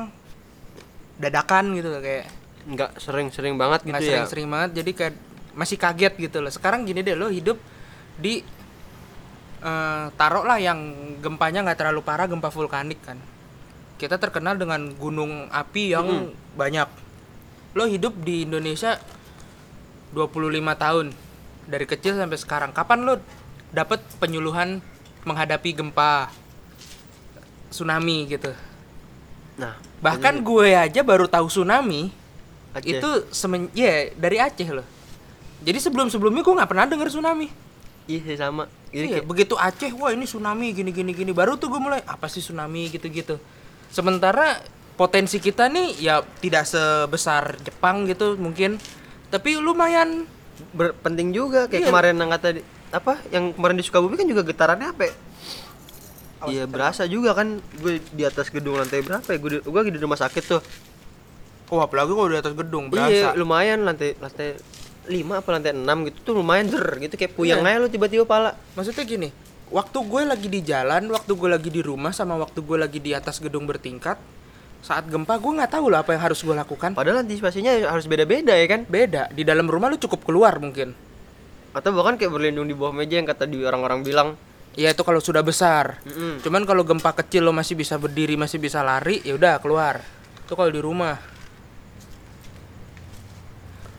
dadakan gitu loh, kayak nggak sering-sering banget gitu nggak ya? sering-sering banget jadi kayak masih kaget gitu loh. Sekarang gini deh lo hidup di eh taruh lah yang gempanya nggak terlalu parah gempa vulkanik kan. Kita terkenal dengan gunung api yang banyak. Lo hidup di Indonesia 25 tahun dari kecil sampai sekarang. Kapan lo dapet penyuluhan menghadapi gempa tsunami gitu Nah, bahkan gue aja baru tahu tsunami Aceh. itu semen ya dari Aceh loh jadi sebelum sebelumnya gue nggak pernah denger tsunami iya sama. Jadi iya, kayak begitu Aceh wah ini tsunami gini gini gini baru tuh gue mulai apa sih tsunami gitu gitu sementara potensi kita nih ya tidak sebesar Jepang gitu mungkin tapi lumayan ber- penting juga kayak Iya. kemarin yang kata di- apa yang kemarin di Sukabumi kan juga getarannya apa ya? Iya berasa juga kan gue di atas gedung lantai berapa ya? Gue di, gue di rumah sakit tuh. Oh apalagi kalau di atas gedung iya berasa. lumayan lantai lantai lima apa lantai enam gitu tuh lumayan der gitu kayak puyang Iya. aja lu tiba-tiba pala. Maksudnya gini waktu gue lagi di jalan waktu gue lagi di rumah sama waktu gue lagi di atas gedung bertingkat saat gempa gue nggak tahu lah apa yang harus gue lakukan. Padahal antisipasinya harus beda-beda ya kan? Beda. Di dalam rumah lu cukup keluar mungkin. Atau bahkan kayak berlindung di bawah meja yang kata di orang-orang bilang ya itu kalau sudah besar. Mm-mm. cuman kalau gempa kecil lo masih bisa berdiri masih bisa lari ya udah keluar. Itu kalau di rumah.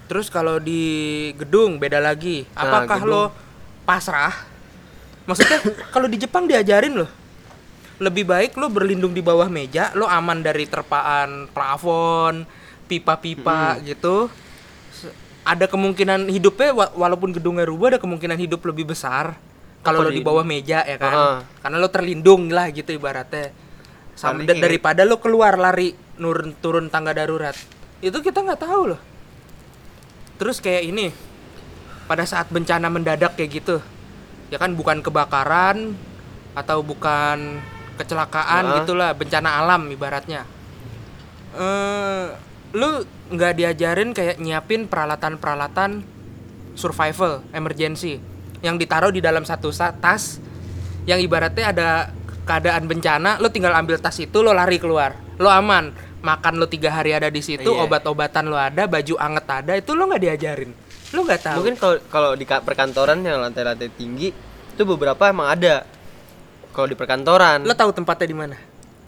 Terus kalau di gedung beda lagi. Nah, apakah gedung. lo pasrah? Maksudnya kalau di Jepang diajarin loh. Lebih baik lo berlindung di bawah meja lo aman dari terpaan plafon pipa-pipa gitu. Se- ada kemungkinan hidupnya wa- walaupun gedungnya rubuh ada kemungkinan hidup lebih besar kalau lo di bawah meja ya kan? Heeh. karena lo terlindung lah gitu ibaratnya. Sama Paling daripada lo keluar lari nurun turun tangga darurat. Itu kita nggak tahu loh. Terus kayak ini pada saat bencana mendadak kayak gitu ya kan bukan kebakaran atau bukan kecelakaan Heeh. gitulah bencana alam ibaratnya. Eh lu nggak diajarin kayak nyiapin peralatan-peralatan survival emergency yang ditaruh di dalam satu sa- tas yang ibaratnya ada keadaan bencana lo tinggal ambil tas itu lo lari keluar. Lo aman makan lo tiga hari ada di situ Iya. obat-obatan lo ada baju anget ada itu lo nggak diajarin. Lo nggak tahu. Mungkin kalau kalau di ka- perkantoran yang lantai-lantai tinggi itu beberapa emang ada. Kalau di perkantoran. Lo tahu tempatnya di mana?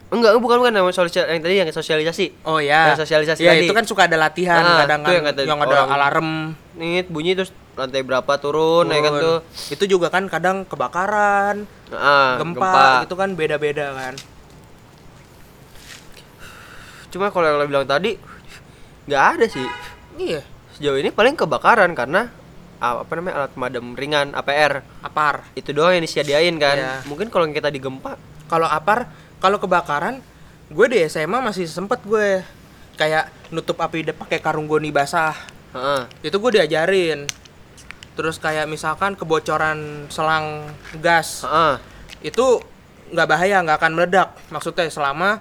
Enggak bukan bukan yang sosial yang tadi yang sosialisasi. Oh ya Yang sosialisasi ya tadi. itu kan suka ada latihan Ah, kadang itu kan yang yang ada orang- alarm. nih bunyi terus lantai berapa turun ya kan tuh? Itu juga kan kadang kebakaran Ah, gempa, gitu kan beda-beda kan. Cuma kalau yang lo bilang tadi nggak ada sih. Iya. Sejauh ini paling kebakaran karena ah, apa namanya alat pemadam ringan APR apar. Itu doang yang disediain kan. Iya. mungkin kalau kita digempa kalau apar kalau kebakaran gue di SMA masih sempet gue. Kayak nutup api pakai karung goni basah. Heeh. itu gue diajarin terus kayak misalkan kebocoran selang gas Heeh. itu nggak bahaya nggak akan meledak. Maksudnya selama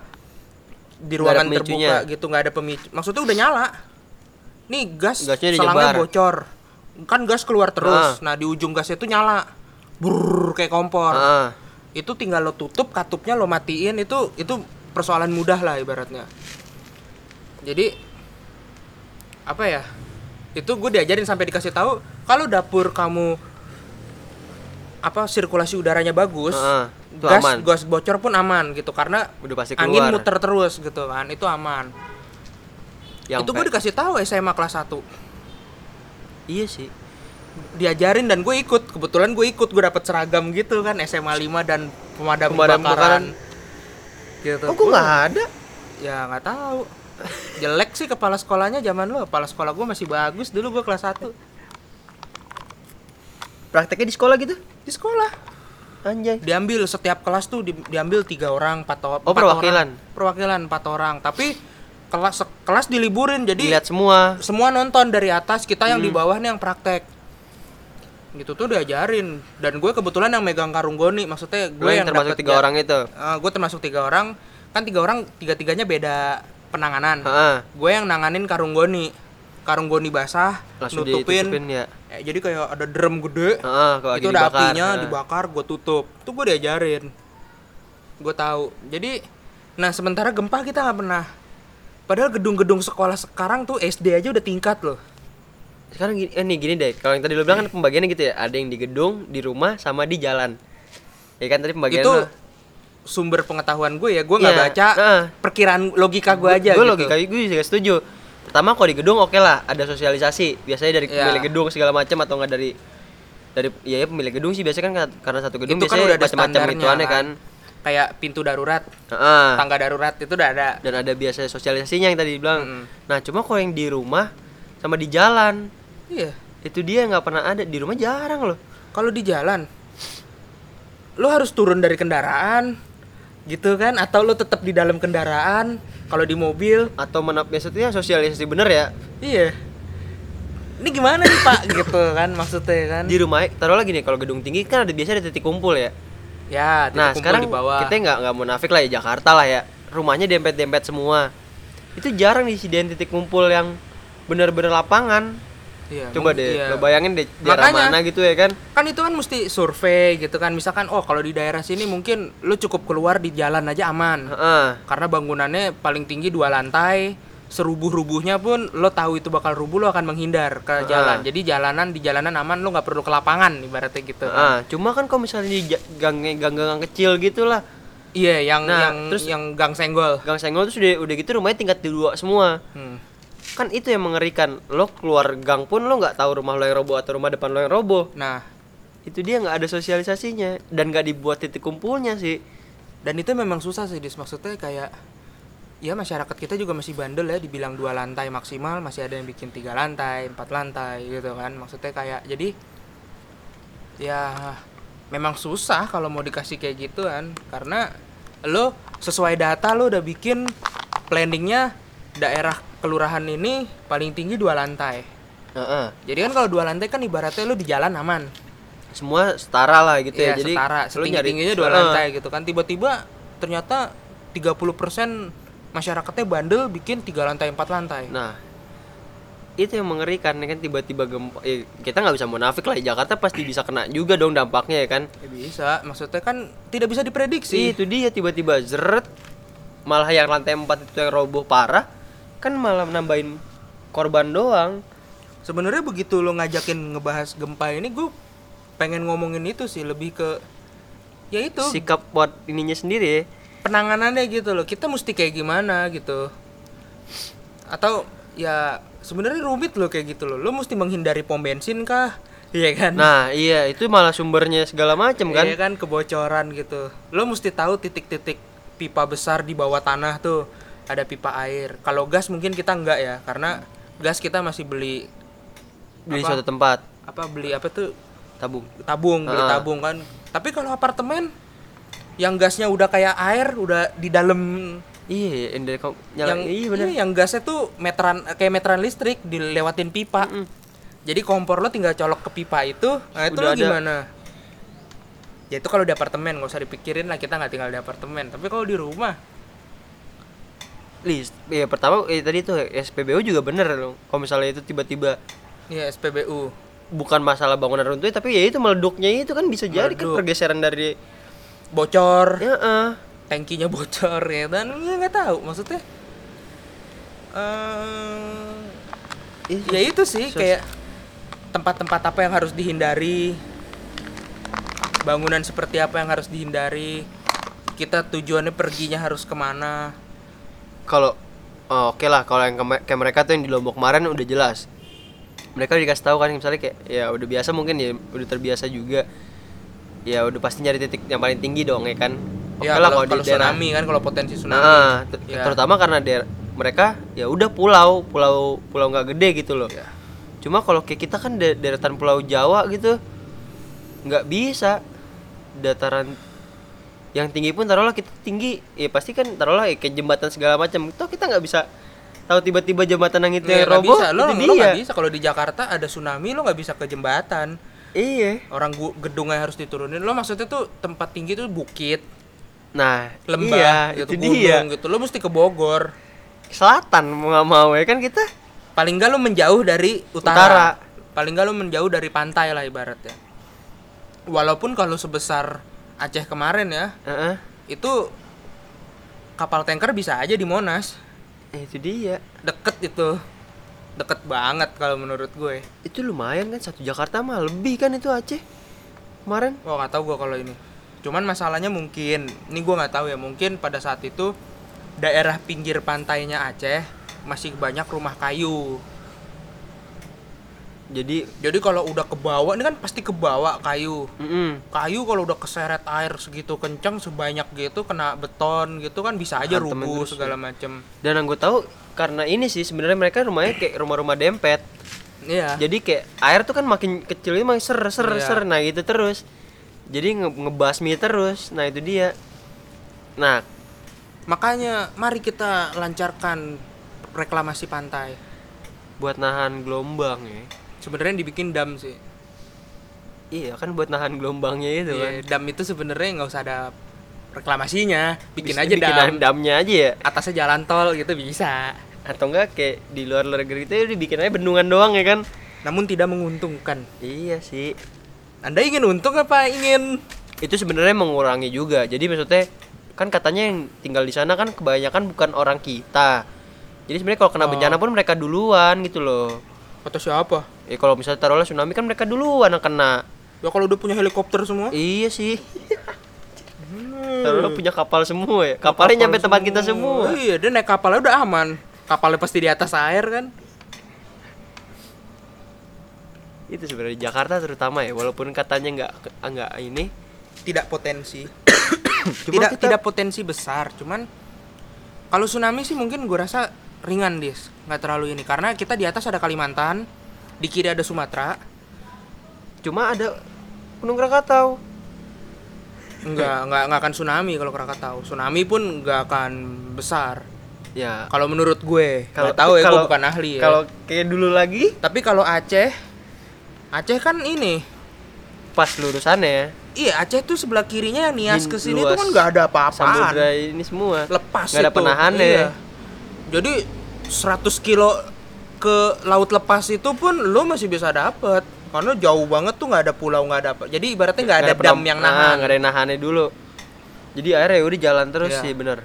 di ruangan terbuka gitu nggak ada pemicu. Maksudnya udah nyala. Nih gas Gasnya selangnya dijebar. bocor. Kan gas keluar terus. Ah. nah di ujung gasnya itu nyala. Brrrr, kayak kompor. Heeh. itu tinggal lo tutup katupnya lo matiin itu itu persoalan mudah lah ibaratnya. Jadi apa ya itu gue diajarin sampai dikasih tahu kalau dapur kamu apa sirkulasi udaranya bagus itu gas aman. gas bocor pun aman gitu. Karena Udah pasti angin keluar. muter terus gitu kan. Itu aman. Yang itu gue dikasih tahu SMA kelas 1 iya sih. Diajarin dan gue ikut. Kebetulan gue ikut gue dapet seragam gitu kan SMA 5 dan pemadam, Pemadam kebakaran. gitu. Oh kok nggak ada? Ya nggak tahu jelek sih kepala sekolahnya zaman lu. Kepala sekolah gue masih bagus. Dulu gue kelas 1 prakteknya di sekolah gitu? Di sekolah. Anjay. Diambil setiap kelas tuh di- diambil tiga orang empat Oh, empat perwakilan. orang. perwakilan? Empat orang. Tapi kelas kelas diliburin jadi lihat semua. semua nonton dari atas. Kita yang di Hmm. bawah nih yang praktek. Gitu tuh diajarin. Dan gue kebetulan yang megang karung goni. Maksudnya gue Lo yang termasuk tiga orang itu? Eh, gue termasuk tiga orang. Kan tiga orang tiga tiganya beda penanganan. Heeh. gue yang nanganin karung goni. Karung goni basah langsung nutupin. ya. Eh, jadi kayak ada drum gede. Heeh, kalau itu ada dibakar. apinya Heeh. dibakar gue tutup. Itu gue diajarin. Gue tahu. Jadi nah sementara gempa kita nggak pernah. Padahal gedung-gedung sekolah sekarang tuh SD aja udah tingkat loh. Sekarang gini, eh, nih gini deh. Kalau yang tadi lo bilang kan pembagiannya gitu ya. Ada yang di gedung di rumah sama di jalan. Ya kan tadi pembagian itu lo. Sumber pengetahuan gue ya gue nggak Iya, baca heeh. perkiraan logika gue aja gue gitu logika gue juga setuju pertama kalau di gedung oke lah ada sosialisasi biasanya dari Iya. pemilik gedung segala macam atau enggak dari dari ya, ya pemilik gedung sih biasanya kan karena satu gedung itu kan biasanya udah ada macam-macam standarnya ituannya kan. kan kayak pintu darurat Heeh. tangga darurat itu udah ada dan ada biasa sosialisasinya yang tadi bilang Mm-mm. nah cuma kalau yang di rumah sama di jalan iya itu dia nggak pernah ada di rumah jarang loh kalau di jalan lo harus turun dari kendaraan gitu kan? Atau lo tetap di dalam kendaraan kalau di mobil? Atau mana biasanya sosialisasi bener ya? Iya. Ini gimana nih pak? Gitu kan maksudnya kan. Di rumah taruh lagi nih kalau gedung tinggi kan ada biasa ada titik kumpul ya? Ya titik nah kumpul sekarang di bawah. kita nggak nggak munafik lah ya Jakarta lah ya. Rumahnya dempet dempet semua. Itu jarang disediain titik kumpul yang bener-bener lapangan Iya, coba deh iya. lo bayangin deh daerah Makanya. mana gitu ya kan kan itu kan mesti survei gitu kan misalkan oh kalau di daerah sini mungkin lu cukup keluar di jalan aja aman Heeh. karena bangunannya paling tinggi dua lantai serubuh-rubuhnya pun lo tahu itu bakal rubuh lo akan menghindar ke jalan jadi jalanan di jalanan aman lo nggak perlu ke lapangan ibaratnya gitu kan. Heeh. cuma kan kalau misalnya di ja- gang gang gang kecil gitu lah iya yang Nah, yang terus- yang gang senggol gang senggol tuh udah udah gitu rumahnya tingkat dua semua Hmm. Kan itu yang mengerikan. Lo keluar gang pun lo nggak tahu rumah lo yang roboh atau rumah depan lo yang roboh. Nah. Itu dia nggak ada sosialisasinya dan nggak dibuat titik kumpulnya sih. Dan itu memang susah sih dis. Maksudnya kayak ya masyarakat kita juga masih bandel ya dibilang dua lantai maksimal masih ada yang bikin tiga lantai empat lantai gitu kan. Maksudnya kayak jadi ya memang susah kalau mau dikasih kayak gituan karena lo sesuai data lo udah bikin planningnya daerah kelurahan ini paling tinggi dua lantai Heeh. jadi kan kalau dua lantai kan ibaratnya lo di jalan aman semua setara lah gitu Iya, ya jadi setara, lo setinggi nyari- tingginya dua Heeh. lantai gitu kan. Tiba-tiba ternyata 30% masyarakatnya bandel bikin tiga lantai, empat lantai. nah itu yang mengerikan ya kan tiba-tiba gempa eh, kita nggak bisa munafik lah Jakarta pasti bisa kena juga dong dampaknya ya kan Ya bisa, maksudnya kan tidak bisa diprediksi. itu dia tiba-tiba zeret malah yang lantai 4 itu yang roboh parah kan malah nambahin korban doang Sebenarnya begitu lo ngajakin ngebahas gempa ini, gue pengen ngomongin itu sih lebih ke ya itu sikap buat ininya sendiri ya penanganannya gitu loh. Kita mesti kayak gimana gitu. Atau ya sebenarnya rumit loh kayak gitu loh. Lo mesti menghindari pom bensin kah? Iya kan? nah iya itu malah sumbernya segala macam kan Iya kan kebocoran gitu. Lo mesti tahu titik-titik pipa besar di bawah tanah tuh ada pipa air. Kalau gas mungkin kita enggak ya, karena gas kita masih beli di apa? suatu tempat apa beli apa tuh tabung tabung, beli Ah. tabung kan. Tapi kalau apartemen yang gasnya udah kayak air, udah di dalam iya yang kau nyala yang iya bener iya, yang gasnya tuh meteran kayak meteran listrik dilewatin pipa. Jadi kompor lo tinggal colok ke pipa itu, nah itu Udah lo ada. gimana? Ya itu kalau di apartemen nggak usah dipikirin lah kita nggak tinggal di apartemen. Tapi kalau di rumah, list ya pertama eh, tadi tuh SPBU juga bener loh kalau misalnya itu tiba-tiba ya SPBU. bukan masalah bangunan runtuh tapi ya itu meleduknya itu kan bisa jadi kan pergeseran dari Bocor, ya eh. tangkinya bocor ya dan ya nggak tahu maksudnya. eh Ih, ya itu sih sos- kayak tempat-tempat apa yang harus dihindari, bangunan seperti apa yang harus dihindari, kita tujuannya perginya harus ke mana. Kalau oh, oke lah kalau yang ke, kayak mereka tuh yang di Lombok kemarin udah jelas mereka dikasih tahu kan misalnya kayak ya udah biasa mungkin ya udah terbiasa juga ya udah pasti nyari titik yang paling tinggi dong ya kan oke ya lah kalau, kalau di daerah tsunami kan kalau potensi tsunami. nah ter- Ya. terutama karena daerah mereka ya udah pulau pulau pulau nggak gede gitu loh Ya. cuma kalau kayak kita kan da- deretan pulau Jawa gitu nggak bisa dataran yang tinggi pun taruhlah kita tinggi ya pasti kan taruhlah ya, kayak jembatan segala macam toh kita nggak bisa tahu tiba-tiba jembatan yang itu Ya, roboh bisa. Lo, itu lo dia nggak bisa kalau di Jakarta ada tsunami lo nggak bisa ke jembatan. iya Orang gedungnya harus diturunin. Lo maksudnya tuh tempat tinggi tuh bukit, nah lembah, iya, gitu, itu gunung dia gitu. Lo mesti ke Bogor. selatan mau nggak mau ya kan kita Paling nggak lo menjauh dari utara. Utara. Paling nggak lo menjauh dari pantai lah ibaratnya. Walaupun kalau sebesar Aceh kemarin ya, Heeh. itu kapal tanker bisa aja di Monas. Eh, itu dia Deket itu. Deket banget kalau menurut gue. itu lumayan kan satu Jakarta mah lebih kan itu Aceh kemarin Wah nggak tahu gue kalau ini. cuman masalahnya mungkin ini gua nggak tahu ya mungkin pada saat itu daerah pinggir pantainya Aceh masih banyak rumah kayu jadi jadi kalau udah ke bawah ini kan pasti ke bawah kayu. Mm-mm. kayu kalau udah keseret air segitu kencang sebanyak gitu kena beton gitu kan bisa aja Hantemin rubuh segala macem. Dan yang gue tahu karena ini sih sebenarnya mereka rumahnya kayak rumah-rumah dempet. Iya. Jadi kayak air tuh kan makin kecil ini makin ser ser Iya. ser nah gitu terus. Jadi nge ngebasmi terus nah itu dia. Nah makanya mari kita lancarkan reklamasi pantai. buat nahan gelombang ya sebenarnya dibikin dam sih. Iya kan buat nahan gelombangnya itu kan. Iya, dam itu sebenarnya nggak usah ada reklamasinya. Bikin Bisa aja bikin dam. damnya aja ya. Atasnya jalan tol gitu bisa. Atau enggak kayak di luar luar negeri itu dibikin aja bendungan doang ya kan? Namun tidak menguntungkan. Iya sih. Anda ingin untung apa ingin? Itu sebenarnya mengurangi juga. Jadi maksudnya kan katanya yang tinggal di sana kan kebanyakan bukan orang kita. Jadi sebenarnya kalau kena Oh. bencana pun mereka duluan gitu loh. Atau siapa ya kalau misalnya taruhlah tsunami kan mereka duluan yang kena. Ya kalau udah punya helikopter semua. Iya sih. Taruhlah punya kapal semua ya. Kapalnya nyampe tempat kita semua. Iya dia naik kapalnya udah aman. Kapalnya pasti di atas air kan. Itu sebenarnya Jakarta terutama ya walaupun katanya nggak nggak ini. Tidak potensi. Tidak kita- tidak potensi besar cuman kalau tsunami sih mungkin gue rasa ringan dis. Nggak terlalu ini karena kita di atas ada Kalimantan di kiri ada Sumatera. Cuma ada gunung Krakatau. Nggak nggak nggak akan tsunami kalau Krakatau. Tsunami pun nggak akan besar. Ya. Kalau menurut gue Kalau- tahu ya gue kalau- bukan ahli ya. kalau kayak dulu lagi? Tapi kalau Aceh Aceh kan ini. Pas lurusannya iya Aceh tuh sebelah kirinya yang nias ke sini tuh kan nggak ada apa-apaan. Samudra ini semua. Lepas nggak ada penahannya Iya. jadi 100 kilo ke laut lepas itu pun lo masih bisa dapet. Karena jauh banget tuh nggak ada pulau nggak ada apa. Jadi ibaratnya nggak ada dam yang Ah, nahan nggak ada yang nahannya dulu. Jadi akhirnya udah jalan terus Iya. sih bener.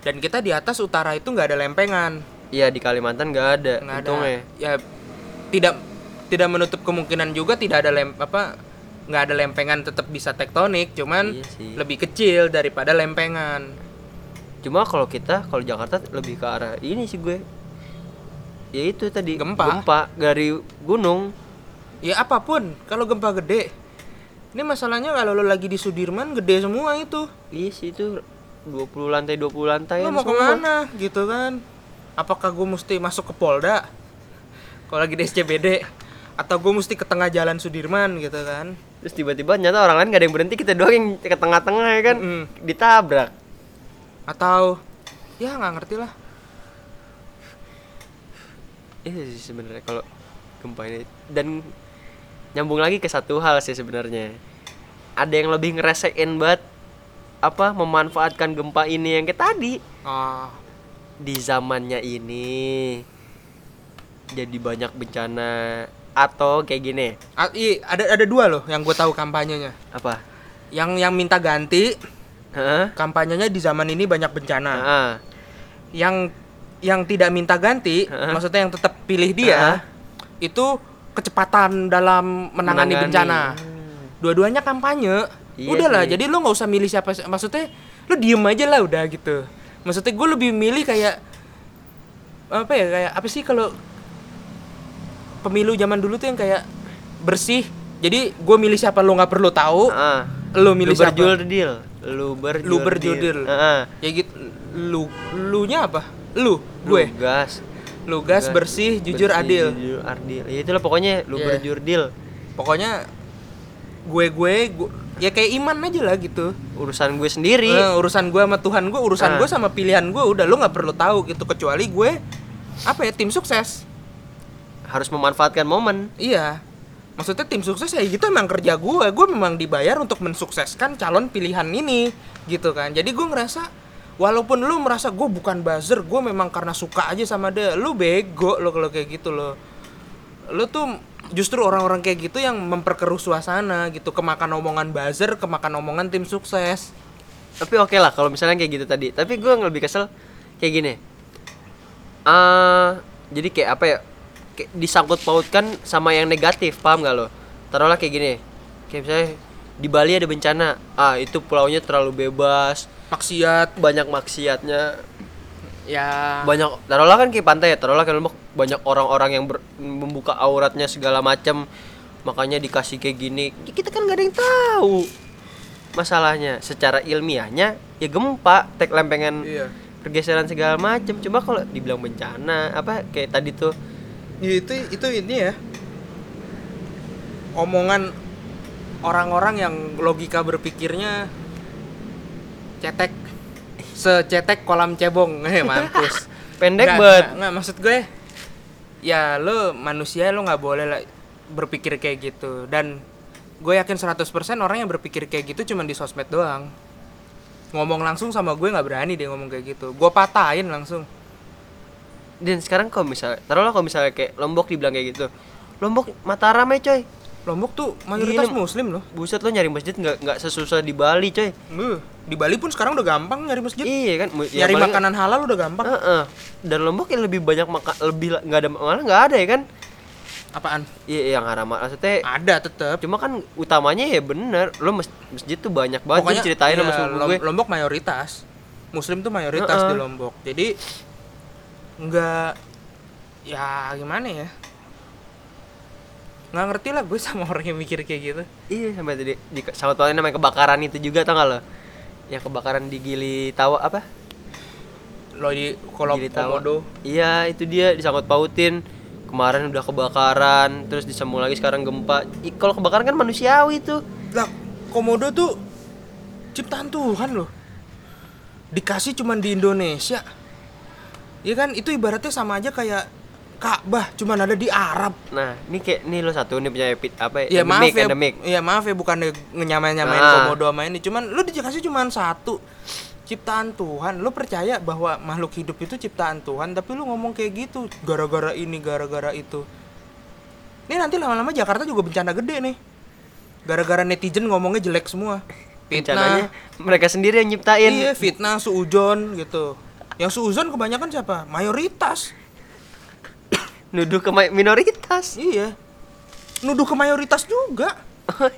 Dan kita di atas utara itu nggak ada lempengan. Iya di Kalimantan nggak ada ada. untungnya. Ya tidak tidak menutup kemungkinan juga tidak ada lem apa nggak ada lempengan tetap bisa tektonik cuman Iya sih. lebih kecil daripada lempengan. Cuma kalau kita kalau Jakarta lebih ke arah ini sih gue ya itu tadi Gempa. gempa dari gunung. Ya apa pun kalau gempa gede. Ini masalahnya kalau lo lagi di Sudirman gede semua itu. Iya sih itu 20 lantai 20 lantai lo mau ke mana gitu kan? Apakah gue mesti masuk ke Polda? Kalau lagi di SCBD atau gue mesti ke tengah jalan Sudirman gitu kan? Terus tiba-tiba nyata orang lain gak ada yang berhenti kita doang yang ke tengah-tengah ya kan? Mm-mm. ditabrak. Atau ya nggak ngerti lah Iya sih sebenarnya kalau gempa ini. Dan nyambung lagi ke satu hal sih sebenarnya. Ada yang lebih ngerasain banget apa memanfaatkan gempa ini yang kayak tadi. Oh di zamannya ini jadi banyak bencana atau kayak gini. A- i- ada ada dua loh yang gue tahu kampanyenya. Apa? Yang yang minta ganti Hah? kampanyenya di zaman ini banyak bencana. Ah, yang yang tidak minta ganti Heeh. maksudnya yang tetap pilih dia Heeh. itu kecepatan dalam menangani, Menangani. bencana dua-duanya kampanye Iya udahlah sih. jadi lo nggak usah milih siapa maksudnya lo diem aja lah udah gitu maksudnya gue lebih milih kayak apa ya kayak apa sih kalau pemilu zaman dulu tuh yang kayak bersih jadi gue milih siapa lo nggak perlu tahu ah. lo milih lu siapa berjudil lu berjudil Lu berjudil. Ah, ya gitu lu lu nya apa lu gue. Lu gas lugas Gas. bersih jujur Bersih, adil. jujur adil. Ya itulah pokoknya lu Iya. berjudil pokoknya gue gue gu- ya kayak iman aja lah gitu. Urusan gue sendiri. Eh, urusan gue sama Tuhan gue urusan Ah. gue sama pilihan gue udah lu nggak perlu tahu gitu. Kecuali gue apa ya tim sukses. Harus memanfaatkan momen. Iya. Maksudnya tim sukses ya gitu emang kerja gue. Gue memang dibayar untuk mensukseskan calon pilihan ini gitu kan. Jadi gue ngerasa walaupun lu merasa gue bukan buzzer gue memang karena suka aja sama dia. Lu bego lo kalau kayak gitu lo lu tuh justru orang-orang kayak gitu yang memperkeruh suasana gitu. Kemakan omongan buzzer kemakan omongan tim sukses. Tapi oke lah kalau misalnya kayak gitu tadi. Tapi gue lebih kesel kayak gini. Ah jadi kayak apa ya? Kayak disangkut pautkan sama yang negatif paham gak lo? Taruhlah kayak gini. Kayak misalnya di Bali ada bencana. Ah itu pulaunya terlalu bebas maksiat. Banyak maksiatnya. Ya. Banyak taruhlah kan kayak pantai ya taruhlah kan Lombok. Banyak orang-orang yang ber- membuka auratnya segala macam makanya dikasih kayak gini. Ya, kita kan nggak ada yang tahu masalahnya. Secara ilmiahnya ya gempa tek lempengan iya. pergeseran segala macam coba kalau dibilang bencana apa kayak tadi tuh. Ya, itu itu ini ya. Omongan orang-orang yang logika berpikirnya cetek. Secetek kolam cebong. Eh mampus. Pendek banget nggak, maksud gue ya lo manusia lo nggak boleh lah berpikir kayak gitu. Dan gue yakin 100% orang yang berpikir kayak gitu cuma di sosmed doang. Ngomong langsung sama gue nggak berani dia ngomong kayak gitu. Gue patahin langsung. Dan sekarang kalau misalnya taruhlah kalau misalnya kayak Lombok dibilang kayak gitu. Lombok Mataram ya coy. Lombok tuh mayoritas Gila. muslim loh. Buset lo nyari masjid nggak nggak sesusah di Bali coy. Buh, di Bali pun sekarang udah gampang nyari masjid. Iya kan ya nyari paling- makanan halal udah gampang. Heeh. dan Lombok yang lebih banyak maka lebih nggak ada malah nggak ada ya kan? Apaan? Iya yang haram maksudnya ada tetep. Cuma kan utamanya ya bener lo mas- masjid tuh banyak banget Gua ceritain sama iya, Lom- gue. Lombok mayoritas. Muslim tuh mayoritas Heeh. di Lombok. Jadi nggak ya gimana ya? Nggak ngerti lah gue sama orang yang mikir kayak gitu. Iya sampai tadi di sama tuanya namanya kebakaran itu juga tau gak lo yang kebakaran di Gili Tawa apa? Lo di kolom Gili Tawa. komodo. Iya itu dia disangkut pautin. Kemarin udah kebakaran terus disambung lagi sekarang gempa. Ih, kalau kebakaran kan manusiawi tuh. Lah komodo tuh ciptaan Tuhan loh. Dikasih cuman di Indonesia. Iya kan? Itu ibaratnya sama aja kayak Ka'bah cuman ada di Arab nah ini kayak nih lo satu nih punya epi, apa Iya maaf ya, iya maaf ya bukan nyamain nyamain Ah. komodo sama ini, cuman lu dikasih cuman satu ciptaan Tuhan, lu percaya bahwa makhluk hidup itu ciptaan Tuhan, tapi lu ngomong kayak gitu gara-gara ini, gara-gara itu. Ini nanti lama-lama Jakarta juga bencana gede nih, gara-gara netizen ngomongnya jelek semua. Fitnah, mereka sendiri yang nyiptain iya fitnah suujon gitu. Yang suujon kebanyakan siapa? Mayoritas. Nuduh ke minoritas Iya. Nuduh ke mayoritas juga.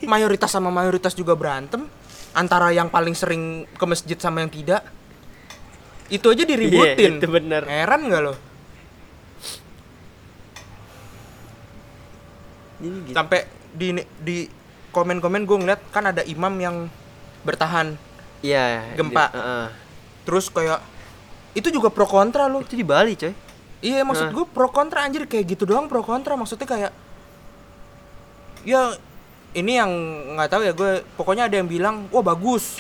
Mayoritas sama mayoritas juga berantem. Antara yang paling sering ke masjid sama yang tidak. Itu aja diributin. Iya, itu bener. Heran nggak lo? Gitu. Sampai di di komen-komen gue ngeliat kan ada imam yang bertahan. Iya. Gempa. di- heeh. Terus kayak itu juga pro kontra lo. Itu di Bali, coy. Iya maksud gue pro kontra anjir. Kayak gitu doang pro kontra. Maksudnya kayak ya ini yang nggak tahu ya gue pokoknya ada yang bilang wah bagus.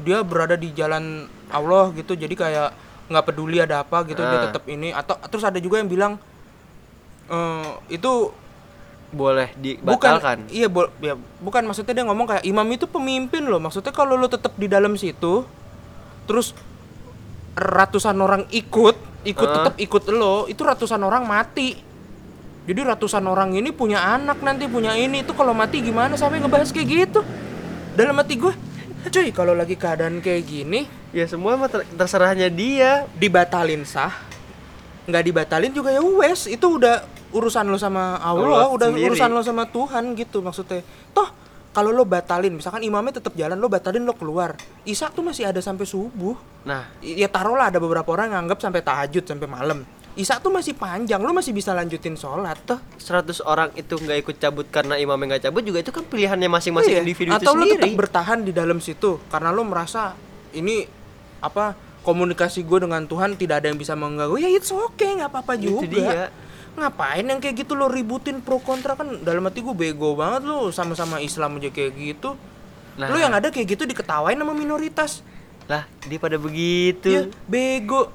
Dia berada di jalan Allah gitu. Jadi kayak nggak peduli ada apa gitu dia Ah. tetap ini. Atau terus ada juga yang bilang eh itu Boleh bukan dibatalkan. iya bo- ya bukan. Maksudnya dia ngomong kayak imam itu pemimpin loh. Maksudnya kalau lo tetap di dalam situ terus ratusan orang ikut ikut tetap ikut lo itu ratusan orang mati. Jadi ratusan orang ini punya anak nanti punya ini. Itu kalau mati gimana? Sampai ngebahas kayak gitu. Dalam hati gue cuy kalau lagi keadaan kayak gini Ya semua ter- terserahnya dia. dibatalin sah. Nggak dibatalin juga ya wes itu udah urusan lo sama Allah, Allah udah sendiri. urusan lo sama Tuhan gitu maksudnya. Toh kalau lo batalin misalkan imamnya tetap jalan lo batalin lo keluar Isak tuh masih ada sampai subuh Nah, ya taruhlah ada beberapa orang yang anggap sampai tahajud sampai malam Isak tuh masih panjang lo masih bisa lanjutin sholat toh 100 orang itu nggak ikut cabut karena imamnya nggak cabut juga itu kan pilihannya masing-masing Iya. individu atau itu lo tetap sendiri. bertahan di dalam situ karena lo merasa ini apa komunikasi gue dengan Tuhan tidak ada yang bisa mengganggu ya it's okay nggak apa-apa Itu juga dia. Ngapain yang kayak gitu lo ributin pro kontra kan dalam hati gue bego banget lo sama-sama Islam aja kayak gitu Nah. lo yang ada kayak gitu diketawain sama minoritas Lah, dia pada begitu. ya bego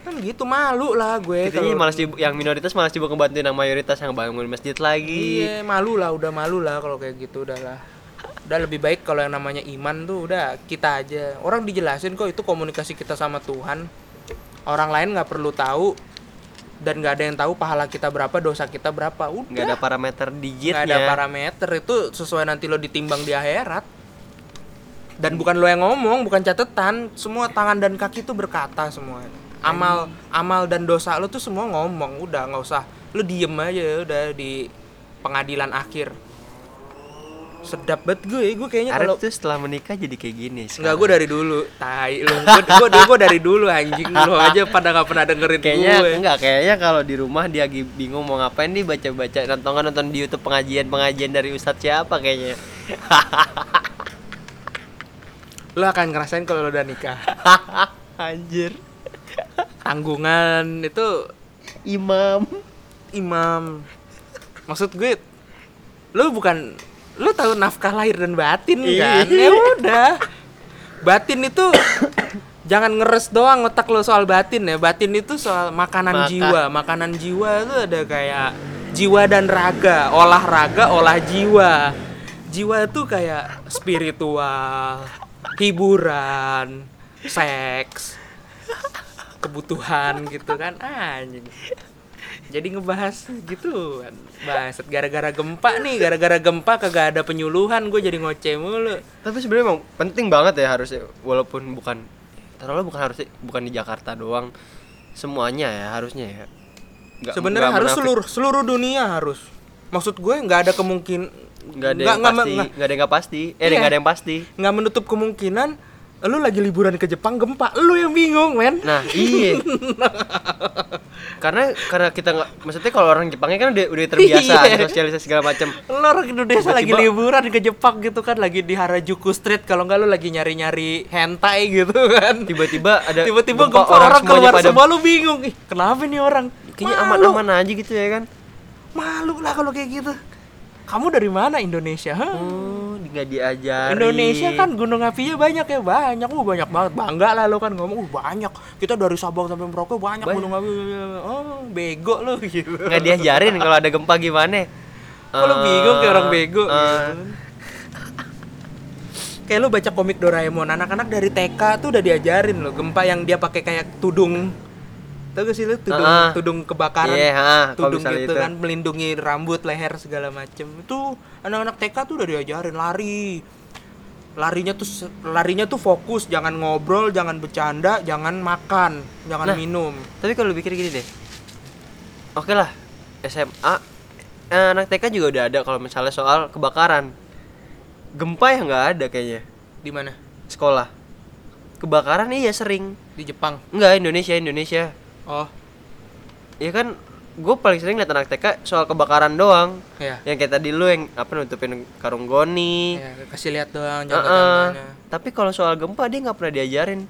kan gitu malu lah gue kalau- malas yang minoritas malah sibuk ngebantuin yang mayoritas yang bangun masjid lagi. Iya, malu lah, udah malu lah kalau kayak gitu udah lah. Udah lebih baik kalau yang namanya iman tuh udah kita aja. Orang dijelasin kok itu komunikasi kita sama Tuhan. Orang lain nggak perlu tahu dan nggak ada yang tahu pahala kita berapa, dosa kita berapa. Udah. Nggak ada parameter digitnya. Nggak ada parameter itu sesuai nanti lo ditimbang di akhirat. Dan bukan lo yang ngomong, bukan catatan. Semua tangan dan kaki tuh berkata semua. Amal, amal dan dosa lo tuh semua ngomong. Udah nggak usah. Lo diem aja udah di pengadilan akhir. Sedap banget gue gue kayaknya kalau tuh setelah menikah jadi kayak gini Enggak, gue dari dulu. Tai lu. Gue gue dari dulu anjing lu aja pada nggak pernah dengerin kayaknya gue. enggak kayaknya kalau di rumah dia lagi bingung mau ngapain nih baca-baca nonton nonton di YouTube pengajian-pengajian dari ustadz siapa kayaknya Lu akan ngerasain kalau lu udah nikah. anjir Tanggungan itu imam imam. Maksud gue lu bukan lu tahu nafkah lahir dan batin kan? Iya. Ya udah. Batin itu jangan ngeres doang otak lo soal batin ya. Batin itu soal makanan Makan. jiwa. Makanan jiwa itu ada kayak jiwa dan raga, olahraga, olah jiwa. Jiwa itu kayak spiritual, hiburan, seks, kebutuhan gitu kan anjing. Jadi ngebahas gitu kan. Bahas gara-gara gempa nih, gara-gara gempa kagak ada penyuluhan gue jadi ngoceh mulu. tapi sebenarnya emang penting banget ya harusnya walaupun bukan taruhlah bukan harusnya bukan di Jakarta doang semuanya ya harusnya ya Sebenarnya harus munafik. seluruh seluruh dunia harus. Maksud gue nggak ada kemungkin nggak ada yang pasti nggak- ada yang pasti eh Iya. nggak ada yang pasti nggak menutup kemungkinan lu lagi liburan ke Jepang gempa, lu yang bingung, men. nah iya karena karena kita nggak maksudnya kalau orang Jepangnya kan udah udah terbiasa Iya. sosialisasi segala macam Lu orang Indonesia lagi Tiba-tiba- liburan ke Jepang gitu kan, lagi di Harajuku Street kalau nggak lu lagi nyari-nyari hentai gitu kan. tiba-tiba ada Tiba-tiba gempa, gempa, orang, semuanya keluar pada- semua lu bingung. Ih, kenapa nih orang? kayaknya aman-aman aja gitu ya kan Malu lah kalau kayak gitu. Kamu dari mana Indonesia? Hah? oh nggak diajarin Indonesia kan gunung apinya banyak ya banyak, uh banyak banget bangga lah lo kan ngomong, uh banyak. Kita dari Sabang sampai Merauke banyak, Banyak. gunung api. Oh bego lo gitu. nggak diajarin kalau ada gempa gimana Kalau Eh, bingung kayak orang bego. eh, gitu. Kayak lu baca komik Doraemon, anak-anak dari TK tuh udah diajarin lo gempa yang dia pakai kayak tudung. Tahu gak sih lu tudung Ah. tudung kebakaran? Iya, ah, kalau tudung gitu itu. kan melindungi rambut, leher segala macem. Itu anak-anak TK tuh udah diajarin lari. Larinya tuh larinya tuh fokus, jangan ngobrol, jangan bercanda, jangan makan, jangan Nah. minum. tapi kalau pikir gini deh oke lah SMA eh, anak TK juga udah ada kalau misalnya soal kebakaran gempa ya nggak ada kayaknya Di mana? sekolah kebakaran iya sering Di Jepang. Enggak Indonesia Indonesia Oh, ya kan gue paling sering liat anak TK soal kebakaran doang. Ya. yang kayak tadi lu yang apa nutupin karung goni. Ya, kasih lihat doang Heeh. jangka tapi kalau soal gempa dia nggak pernah diajarin.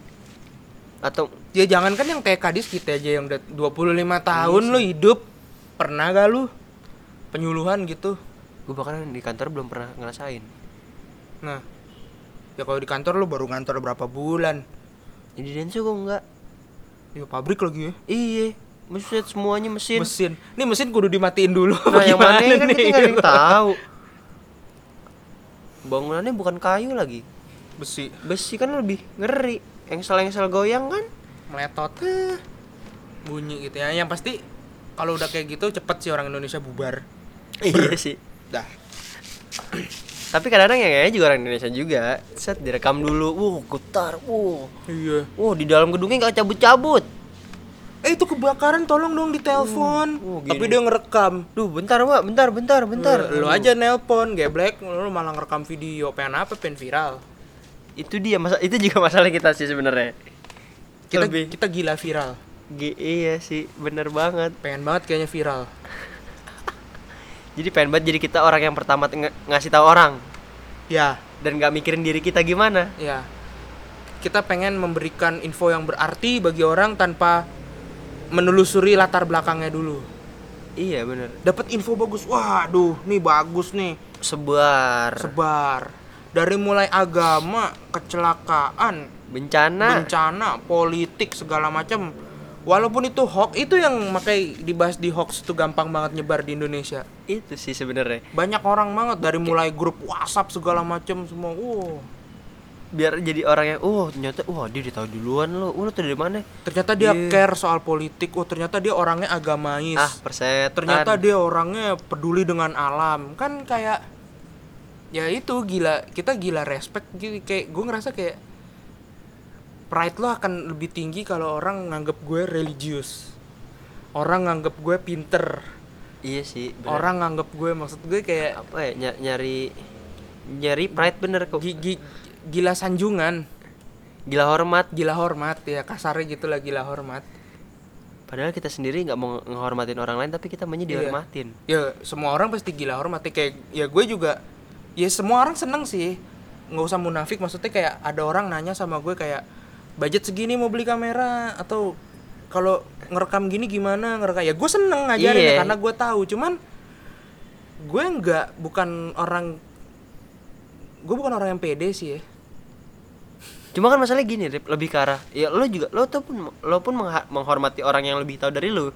Atau Ya jangan kan yang kayak kadis kita aja yang udah 25 tahun lu hidup. Pernah gak lu? Penyuluhan gitu. Gue bahkan di kantor belum pernah ngerasain. Nah Ya kalau di kantor lu baru ngantor berapa bulan? Jadi densu gue enggak Ya pabrik lagi ya? Iya maksudnya semuanya mesin. Mesin. Nih mesin kudu dimatiin dulu. Nah yang mana Gimana kan kita ada yang tahu. Bangunannya bukan kayu lagi. Besi. Besi kan lebih ngeri. Engsel-engsel goyang kan? Meletot. Eh, Bunyi gitu ya. Yang pasti kalau udah kayak gitu cepet sih orang Indonesia bubar. Iya sih. Dah tapi kadang-kadang yang kayaknya juga orang Indonesia juga. Set direkam dulu. Wuh getar. Wuh. Iya. Wuh di dalam gedungnya nggak cabut-cabut. Eh itu kebakaran. Tolong dong ditelepon. Oh, gini. Tapi dia ngerekam. Duh bentar mbak. Bentar bentar bentar. Lu aja nelpon geblek. Lu malah ngerekam video. Pengen apa? Pengen viral. Itu dia masa itu juga masalah kita sih sebenarnya. Kita Lebih. kita gila viral. G- iya sih. Bener banget. Pengen banget kayaknya viral jadi pengen banget jadi kita orang yang pertama nge- ngasih tahu orang. Ya. Dan nggak mikirin diri kita gimana. Ya. Kita pengen memberikan info yang berarti bagi orang tanpa menelusuri latar belakangnya dulu. Iya bener. Dapat info bagus. Waduh nih bagus nih. Sebar. Sebar. Dari mulai agama kecelakaan bencana. bencana politik segala macam walaupun itu hoax itu yang makai dibahas di hoax itu gampang banget nyebar di Indonesia. Itu sih sebenarnya. Banyak orang banget dari mulai grup WhatsApp segala macam semua wow biar jadi orang yang oh ternyata wah dia udah tahu duluan lo oh, lo tuh dari mana? Ternyata dia Iya. care soal politik oh ternyata dia orangnya agamais ah persetan. Ternyata dia orangnya peduli dengan alam. Kan kayak ya itu gila kita gila respect gitu. Kayak gue ngerasa kayak pride lo akan lebih tinggi kalau orang nganggap gue religius. Orang nganggap gue pinter. Iya sih bener. orang nganggap gue maksud gue kayak apa ya ny- nyari nyari pride bener kok. Gi- gi- gila sanjungan. Gila hormat. Gila hormat ya kasarnya gitu lah gila hormat. Padahal kita sendiri nggak mau ngehormatin orang lain tapi kita maunya Iya. dihormatin. Ya semua orang pasti gila hormat ya kayak ya gue juga ya semua orang seneng sih. Nggak usah munafik maksudnya kayak ada orang nanya sama gue kayak budget segini mau beli kamera? Atau kalau ngerekam gini gimana ngerekam? Ya gue seneng ngajarin Iya. karena gue tahu. Cuman gue nggak bukan orang gue bukan orang yang pede sih ya. Cuma kan masalahnya gini Rip, lebih ke arah ya lo juga lo tuh pun lo pun menghormati orang yang lebih tahu dari lo.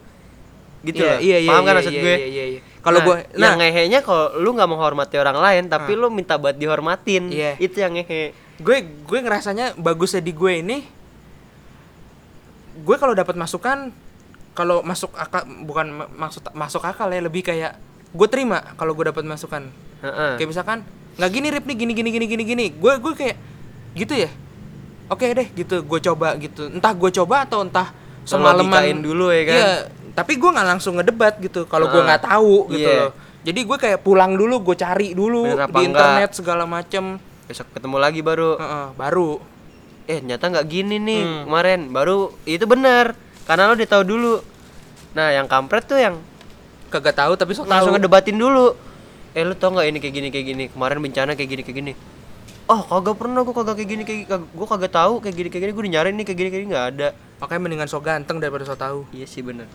Gitu loh. paham kan maksud iya, gue? iya, iya, iya. kalau Nah, gue yang ngehenya kalau lu nggak menghormati orang lain tapi lu minta buat dihormatin. Iya. itu yang ngehe gue gue ngerasanya bagusnya di gue ini gue kalau dapat masukan kalau masuk akal bukan ma- maksud masuk akal ya lebih kayak gue terima kalau gue dapat masukan Heeh. kayak misalkan nggak gini rip nih gini gini gini gini gini gue gue kayak gitu ya oke deh gitu gue coba gitu entah gue coba atau entah semalaman dulu ya kan? Iya, tapi gue nggak langsung ngedebat gitu kalau gue Ah, nggak tahu gitu iya. loh jadi gue kayak pulang dulu gue cari dulu Bener di enggak? internet segala macem besok ketemu lagi baru. Heeh, baru. Eh ternyata nggak gini nih Hmm. kemarin. Baru itu benar. Karena lo udah tahu dulu. Nah yang kampret tuh yang kagak tahu tapi sok langsung ngedebatin dulu. Eh lu tau nggak ini kayak gini kayak gini? Kemarin bencana kayak gini kayak gini. Oh kagak pernah gua kagak kayak gini kayak kag- gua kagak tahu kayak gini kayak gini. Gua udah nyari nih kayak gini kayak gini. Nggak ada. Makanya mendingan sok ganteng daripada sok tahu. Iya sih bener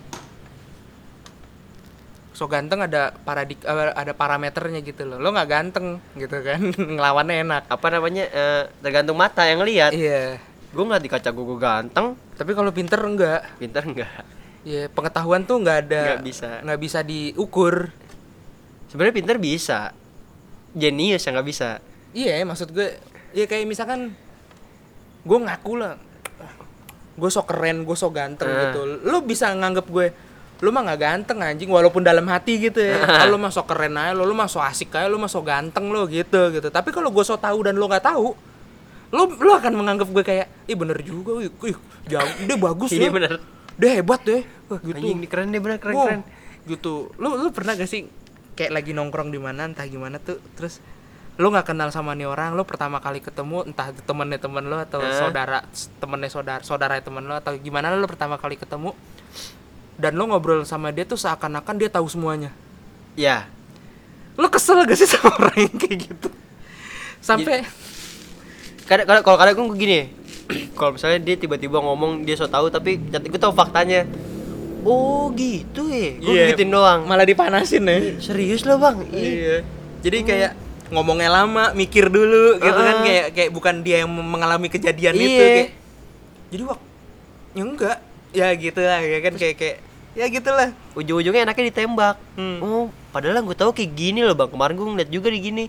sok ganteng ada paradik eh, ada parameternya gitu loh. Lo nggak ganteng gitu kan. Ngelawannya enak. Apa namanya eh, tergantung mata yang lihat iya. Gua ngeliat di kaca gua ganteng. Tapi kalau pinter enggak. Pintar enggak? Iya pengetahuan tuh nggak ada. Nggak bisa. nggak bisa diukur. Sebenarnya pintar bisa. Jenius yang nggak bisa. Iya maksud gue ya kayak misalkan gue ngaku lah gue sok keren gue sok ganteng Ah. gitu. Lo bisa nganggep gue lu mah nggak ganteng anjing walaupun dalam hati gitu ya. Kalau lu mah sok keren aja lo lu mah sok asik aja lu mah sok ganteng lo gitu gitu. Tapi kalau gue sok tahu dan lo nggak tahu lo lo akan menganggap gue kayak ih bener juga ih, ih jauh dia bagus Iya ya. bener. dia hebat deh Wah, gitu. Anjing ini keren deh bener keren Wow, keren. gitu. Lu lu pernah gak sih kayak lagi nongkrong di mana entah gimana tuh terus lu nggak kenal sama nih orang lu pertama kali ketemu entah temennya temen lu atau Eh. saudara temennya saudara saudara temen lu atau gimana lu pertama kali ketemu dan lu ngobrol sama dia tuh seakan-akan dia tahu semuanya. Ya, lu kesel gak sih sama orang yang kayak gitu? Sampai kadang kadang kalau kadang gue gini kalau misalnya dia tiba-tiba ngomong dia so tahu tapi gue tahu faktanya. Oh gitu ya? Gue Iya, gituin doang. Malah dipanasin ya. Serius lo bang? Iya. Jadi kayak ngomongnya lama, mikir dulu gitu kan. Kayak kayak bukan dia yang mengalami kejadian itu Iya. kayak. Jadi wak ya enggak. Ya gitu lah ya kan. Kayak kayak ya gitulah. ujung-ujungnya enaknya ditembak Hmm. oh padahal gue tahu kayak gini loh bang kemarin gue ngeliat juga di gini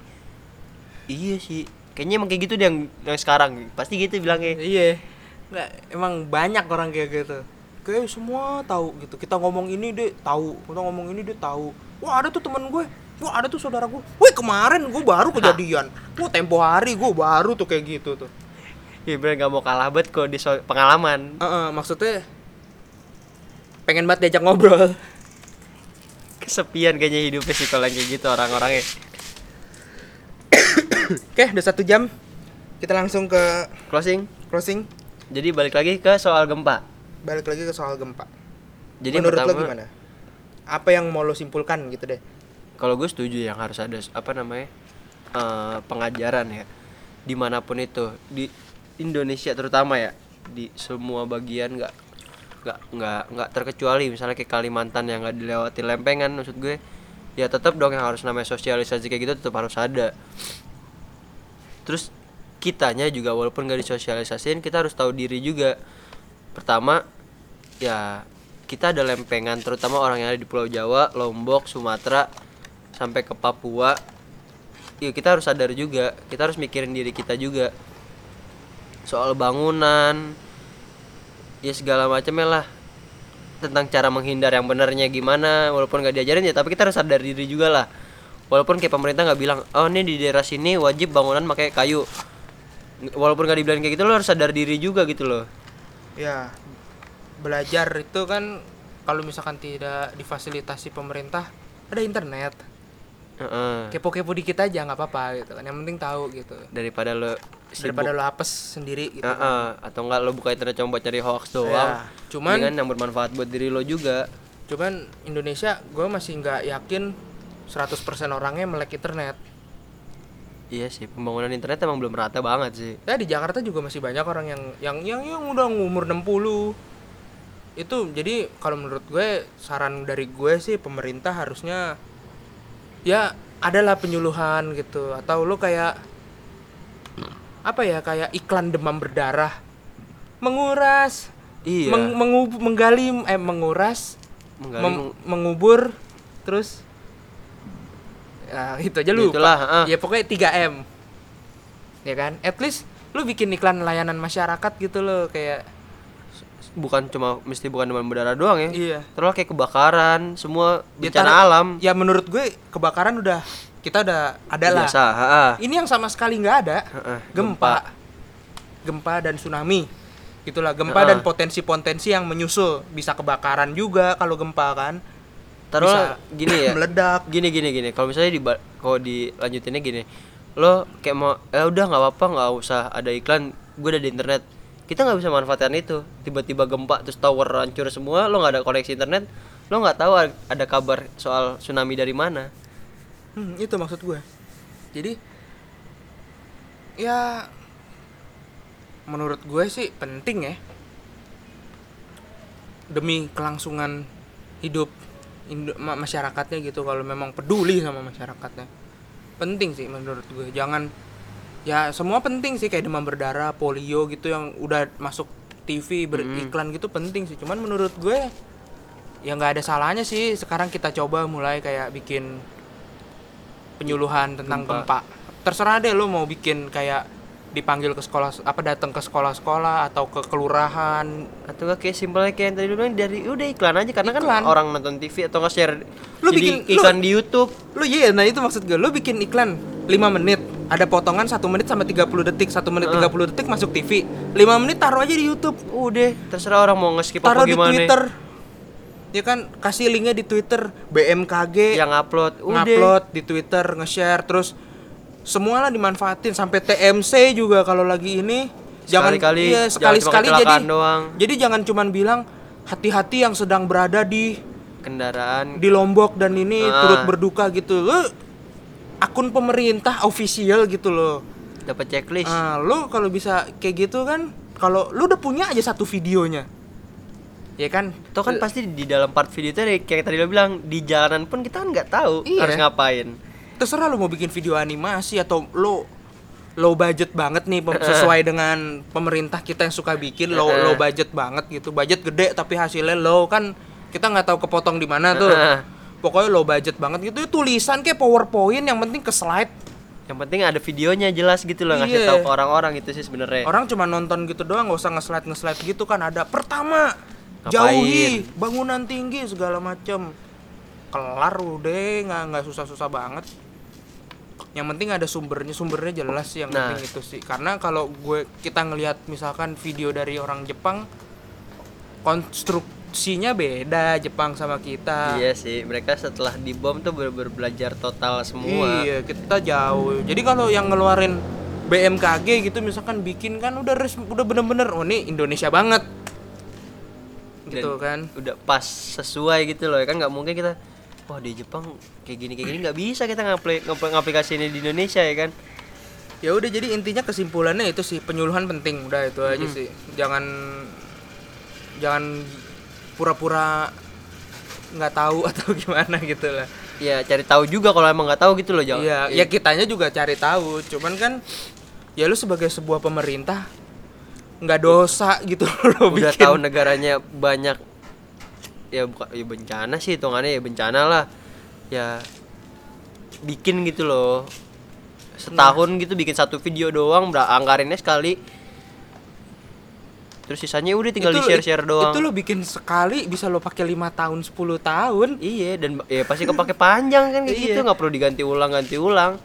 iya sih kayaknya emang kayak gitu deh yang, yang sekarang pasti gitu bilangnya Iya. Enggak, emang banyak orang kayak gitu. Kayak semua tahu gitu. Kita ngomong ini dia tahu, kita ngomong ini dia tahu. Wah, ada tuh temen gue. Wah, ada tuh saudara gue. Wih, kemarin gue baru kejadian. Wah, tempo hari gue baru tuh kayak gitu tuh. ya bener gak mau kalah banget kok di so- pengalaman Heeh, maksudnya pengen banget diajak ngobrol. kesepian kayaknya hidupnya sih kalau yang kayak gitu orang-orangnya Oke, udah satu jam. Kita langsung ke closing closing. jadi balik lagi ke soal gempa Balik lagi ke soal gempa. jadi Menurut pertama lo gimana? Apa yang mau lo simpulkan gitu deh? kalau gue setuju yang harus ada apa namanya eh, pengajaran ya di mana pun itu di Indonesia terutama ya di semua bagian nggak nggak nggak nggak terkecuali misalnya kayak Kalimantan yang nggak dilewati lempengan maksud gue ya tetap dong yang harus namanya sosialisasi kayak gitu tetap harus ada terus kitanya juga walaupun nggak disosialisasiin kita harus tahu diri juga pertama ya kita ada lempengan terutama orang yang ada di Pulau Jawa, Lombok, Sumatera sampai ke Papua. Ya kita harus sadar juga, kita harus mikirin diri kita juga. Soal bangunan ya segala macamnya lah. Tentang cara menghindar yang benernya gimana walaupun nggak diajarin ya tapi kita harus sadar diri juga lah. Walaupun kayak pemerintah nggak bilang, "Oh, ini di daerah sini wajib bangunan pakai kayu." Walaupun nggak dibilang kayak gitu lo harus sadar diri juga gitu loh. Ya, belajar itu kan kalau misalkan tidak difasilitasi pemerintah, ada internet. Heeh. kepo-kepo dikit aja nggak apa-apa gitu kan. Yang penting tahu gitu. Daripada lo daripada lo apes sendiri gitu Heeh, atau enggak lo buka internet cuma buat cari hoax doang. Ya, cuman- kan yang bermanfaat buat diri lo juga. Cuman Indonesia gue masih nggak yakin 100% orangnya melek internet. Iya sih pembangunan internet emang belum rata banget sih. Ya di Jakarta juga masih banyak orang yang yang yang yang udah umur 60 itu jadi kalau menurut gue saran dari gue sih pemerintah harusnya ya adalah penyuluhan gitu. Atau lo kayak apa ya kayak iklan demam berdarah. Menguras iya. meng- mengu- menggali eh menguras Menggali, mem- mengubur terus ya itu aja Itulah, ah. ya pokoknya 3 m. Ya kan? At least lu bikin iklan layanan masyarakat gitu loh kayak bukan cuma mesti bukan demam berdarah doang ya. Iya. Terus kayak kebakaran semua Ya, bencana tar- alam. ya menurut gue kebakaran udah kita udah ada lah. Biasa ini yang sama sekali nggak ada. Heeh, gempa. gempa. Dan tsunami. Itulah gempa Heeh. dan potensi-potensi yang menyusul. Bisa kebakaran juga kalau gempa kan? Taruh Bisa gini ya. meledak. Gini gini gini. Kalau misalnya di kalau dilanjutinnya gini. Lo kayak mau eh udah nggak apa-apa nggak usah ada iklan. Gue udah di internet kita nggak bisa manfaatkan itu. Tiba-tiba gempa terus tower hancur semua lo nggak ada koneksi internet lo nggak tahu ada kabar soal tsunami dari mana. Hmm, itu maksud gue. Jadi ya menurut gue sih penting ya. Demi kelangsungan hidup masyarakatnya gitu kalau memang peduli sama masyarakatnya. Penting sih menurut gue jangan ya semua penting sih kayak demam berdarah polio gitu yang udah masuk TV beriklan gitu penting sih cuman menurut gue ya nggak ada salahnya sih sekarang kita coba mulai kayak bikin penyuluhan tentang Gempa. gempa. Terserah deh lo mau bikin kayak dipanggil ke sekolah apa datang ke sekolah-sekolah atau ke kelurahan. atau kayak simpelnya kayak yang tadi lu bilang dari udah iklan aja karena Iklan. kan orang nonton TV atau nggak share Lu bikin- lu- iklan di YouTube Lo iya, nah itu maksud gue. Lo bikin iklan 5 menit, ada potongan 1 menit sama 30 detik, 1 menit 30 detik masuk TV. 5 menit taruh aja di YouTube, udah terserah orang mau nge-skip apa taruh di gimana Twitter. Ya kan kasih linknya di Twitter BMKG yang upload udah ngupload di Twitter, nge-share terus semua lah dimanfaatin sampai TMC juga kalau lagi ini jangan Sekali-kali, iya, jangan sekali-sekali cuma jadi doang. jadi jangan cuman bilang hati-hati yang sedang berada di kendaraan di Lombok dan ini Ah. turut berduka gitu lo akun pemerintah official gitu loh dapat checklist ah lo kalau bisa kayak gitu kan kalau lo udah punya aja satu videonya ya kan Tuh kan pasti di dalam part video itu kayak tadi lo bilang di jalanan pun kita kan nggak tahu Iya. harus ngapain. Terserah lo mau bikin video animasi atau lo low budget banget nih sesuai dengan pemerintah kita yang suka bikin low low budget banget gitu. Budget gede tapi hasilnya low kan kita nggak tahu kepotong di mana tuh. Pokoknya low budget banget gitu. Tulisan kayak powerpoint yang penting ke slide. Yang penting ada videonya jelas gitu loh ngasih Iya. tahu ke orang-orang itu sih sebenarnya. orang cuma nonton gitu doang nggak usah nge-slide nge-slide gitu kan. Ada pertama Ngapain? jauhi bangunan tinggi segala macem. Kelar udah nggak nggak susah-susah banget yang penting ada sumbernya sumbernya jelas sih yang Nah. penting itu sih karena kalau gue kita ngelihat misalkan video dari orang Jepang konstruksinya beda Jepang sama kita Iya sih, mereka setelah dibom tuh bener-bener belajar total semua. Iya, kita jauh. Jadi kalau yang ngeluarin BMKG gitu misalkan bikin kan udah res, udah bener-bener oh ini Indonesia banget. Gitu Dan kan. Udah pas sesuai gitu loh, kan nggak mungkin kita wah di Jepang kayak gini kayak gini nggak bisa kita ngapli ngapli- ngaplikasi ini di Indonesia ya kan. Ya udah jadi intinya kesimpulannya itu sih penyuluhan penting udah itu aja sih. Jangan jangan pura-pura nggak tahu atau gimana gitu lah. Ya cari tahu juga kalau emang nggak tahu gitu loh jangan. Iya, ya kitanya juga cari tahu. Cuman kan ya lu sebagai sebuah pemerintah nggak dosa gitu loh udah bikin. tahu negaranya banyak ya bukan ya bencana sih hitungannya ya bencana lah ya bikin gitu loh setahun gitu bikin satu video doang anggarinnya sekali terus sisanya udah tinggal di share share doang Itu lo bikin sekali bisa lo pakai lima tahun 10 tahun. iya dan ya pasti kepake panjang kan kayak Iya. gitu nggak perlu diganti ulang ganti ulang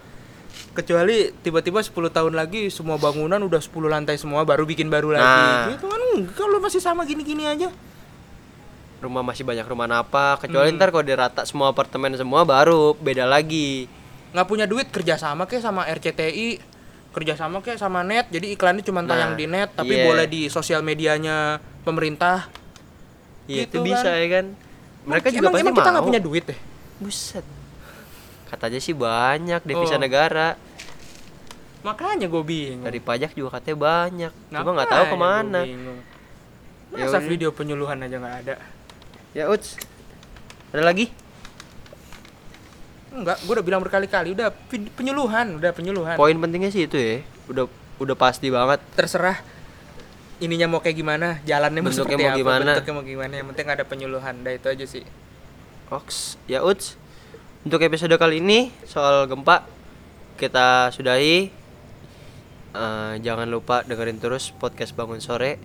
Kecuali tiba-tiba 10 tahun lagi semua bangunan udah 10 lantai semua baru bikin baru lagi. Nah. Gitu kan kalau masih sama gini-gini aja. Rumah masih banyak rumah apa kecuali Hmm. ntar kalau dirata semua apartemen semua baru beda lagi nggak punya duit kerjasama kayak sama RCTI kerjasama kayak sama net jadi iklannya cuma tayang Nah, di net tapi iya. boleh di sosial medianya pemerintah Iya, Gitu itu bisa kan. ya kan. Mereka Emang- juga emang, pasti emang kita nggak punya duit deh Buset. Katanya sih banyak devisa Oh. negara. makanya gue bingung Dari pajak juga katanya banyak. Cuma nggak tahu ke mana. Ya masa video penyuluhan aja nggak ada Ya uts. Ada lagi? enggak gue udah bilang berkali-kali udah penyuluhan udah penyuluhan Poin pentingnya sih itu ya. Udah udah pasti banget. terserah ininya mau kayak gimana jalannya mau Bentuknya seperti mau apa gimana. bentuknya mau gimana yang penting ada penyuluhan dah itu aja sih Oks. Ya uts. Untuk episode kali ini soal gempa kita sudahi. Eh, jangan lupa dengerin terus podcast bangun sore.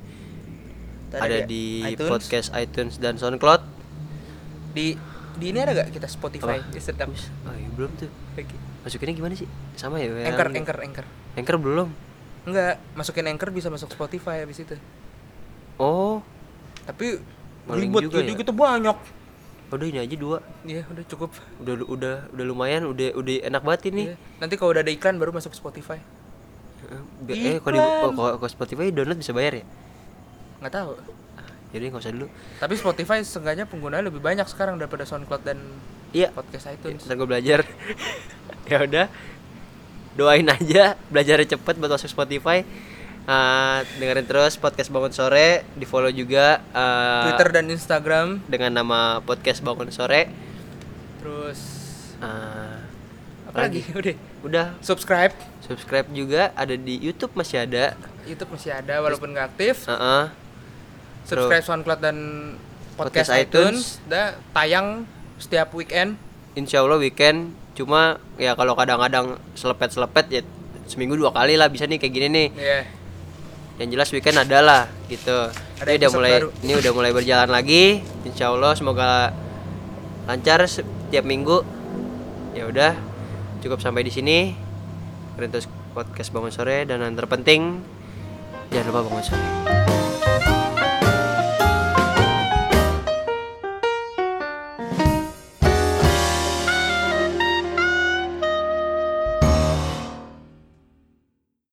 Ada ada di iTunes. podcast iTunes dan SoundCloud. di di ini ada gak kita Spotify sedap Oh, iya, belum tuh. lagi Masukinnya gimana sih? Sama ya? yang- anchor anchor anchor Anchor belum. enggak masukin anchor bisa masuk Spotify habis itu Oh, tapi ribet juga jadi ya? gitu banyak udah ini aja dua. iya udah cukup Udah udah udah lumayan, udah udah enak banget ini. Iya. nanti kalau udah ada iklan baru masuk Spotify Eh, kalau di oh, kalau kalau Spotify download bisa bayar ya? Nggak tahu Jadi nggak usah dulu. tapi Spotify seenggaknya penggunanya lebih banyak sekarang daripada SoundCloud dan Iya. podcast iTunes Ntar gue belajar. ya udah. Doain aja belajarnya cepet buat masuk Spotify. Eh, dengerin terus podcast bangun sore, di follow juga eh, Twitter dan Instagram dengan nama podcast bangun sore. terus Eh, apa lagi udah udah subscribe subscribe juga ada di YouTube masih ada. YouTube masih ada walaupun nggak aktif Heeh. Subscribe SoundCloud dan Podcast podcast, iTunes. iTunes, dah tayang setiap weekend. Insya Allah weekend. Cuma ya kalau kadang-kadang selepet-selepet ya seminggu dua kali lah. Bisa nih kayak gini nih. Ya yang jelas weekend adalah gitu. Ada ini udah mulai baru. ini udah mulai berjalan lagi. Insya Allah semoga lancar setiap minggu. Ya udah cukup sampai di sini. Rintus podcast bangun sore dan yang terpenting jangan lupa bangun sore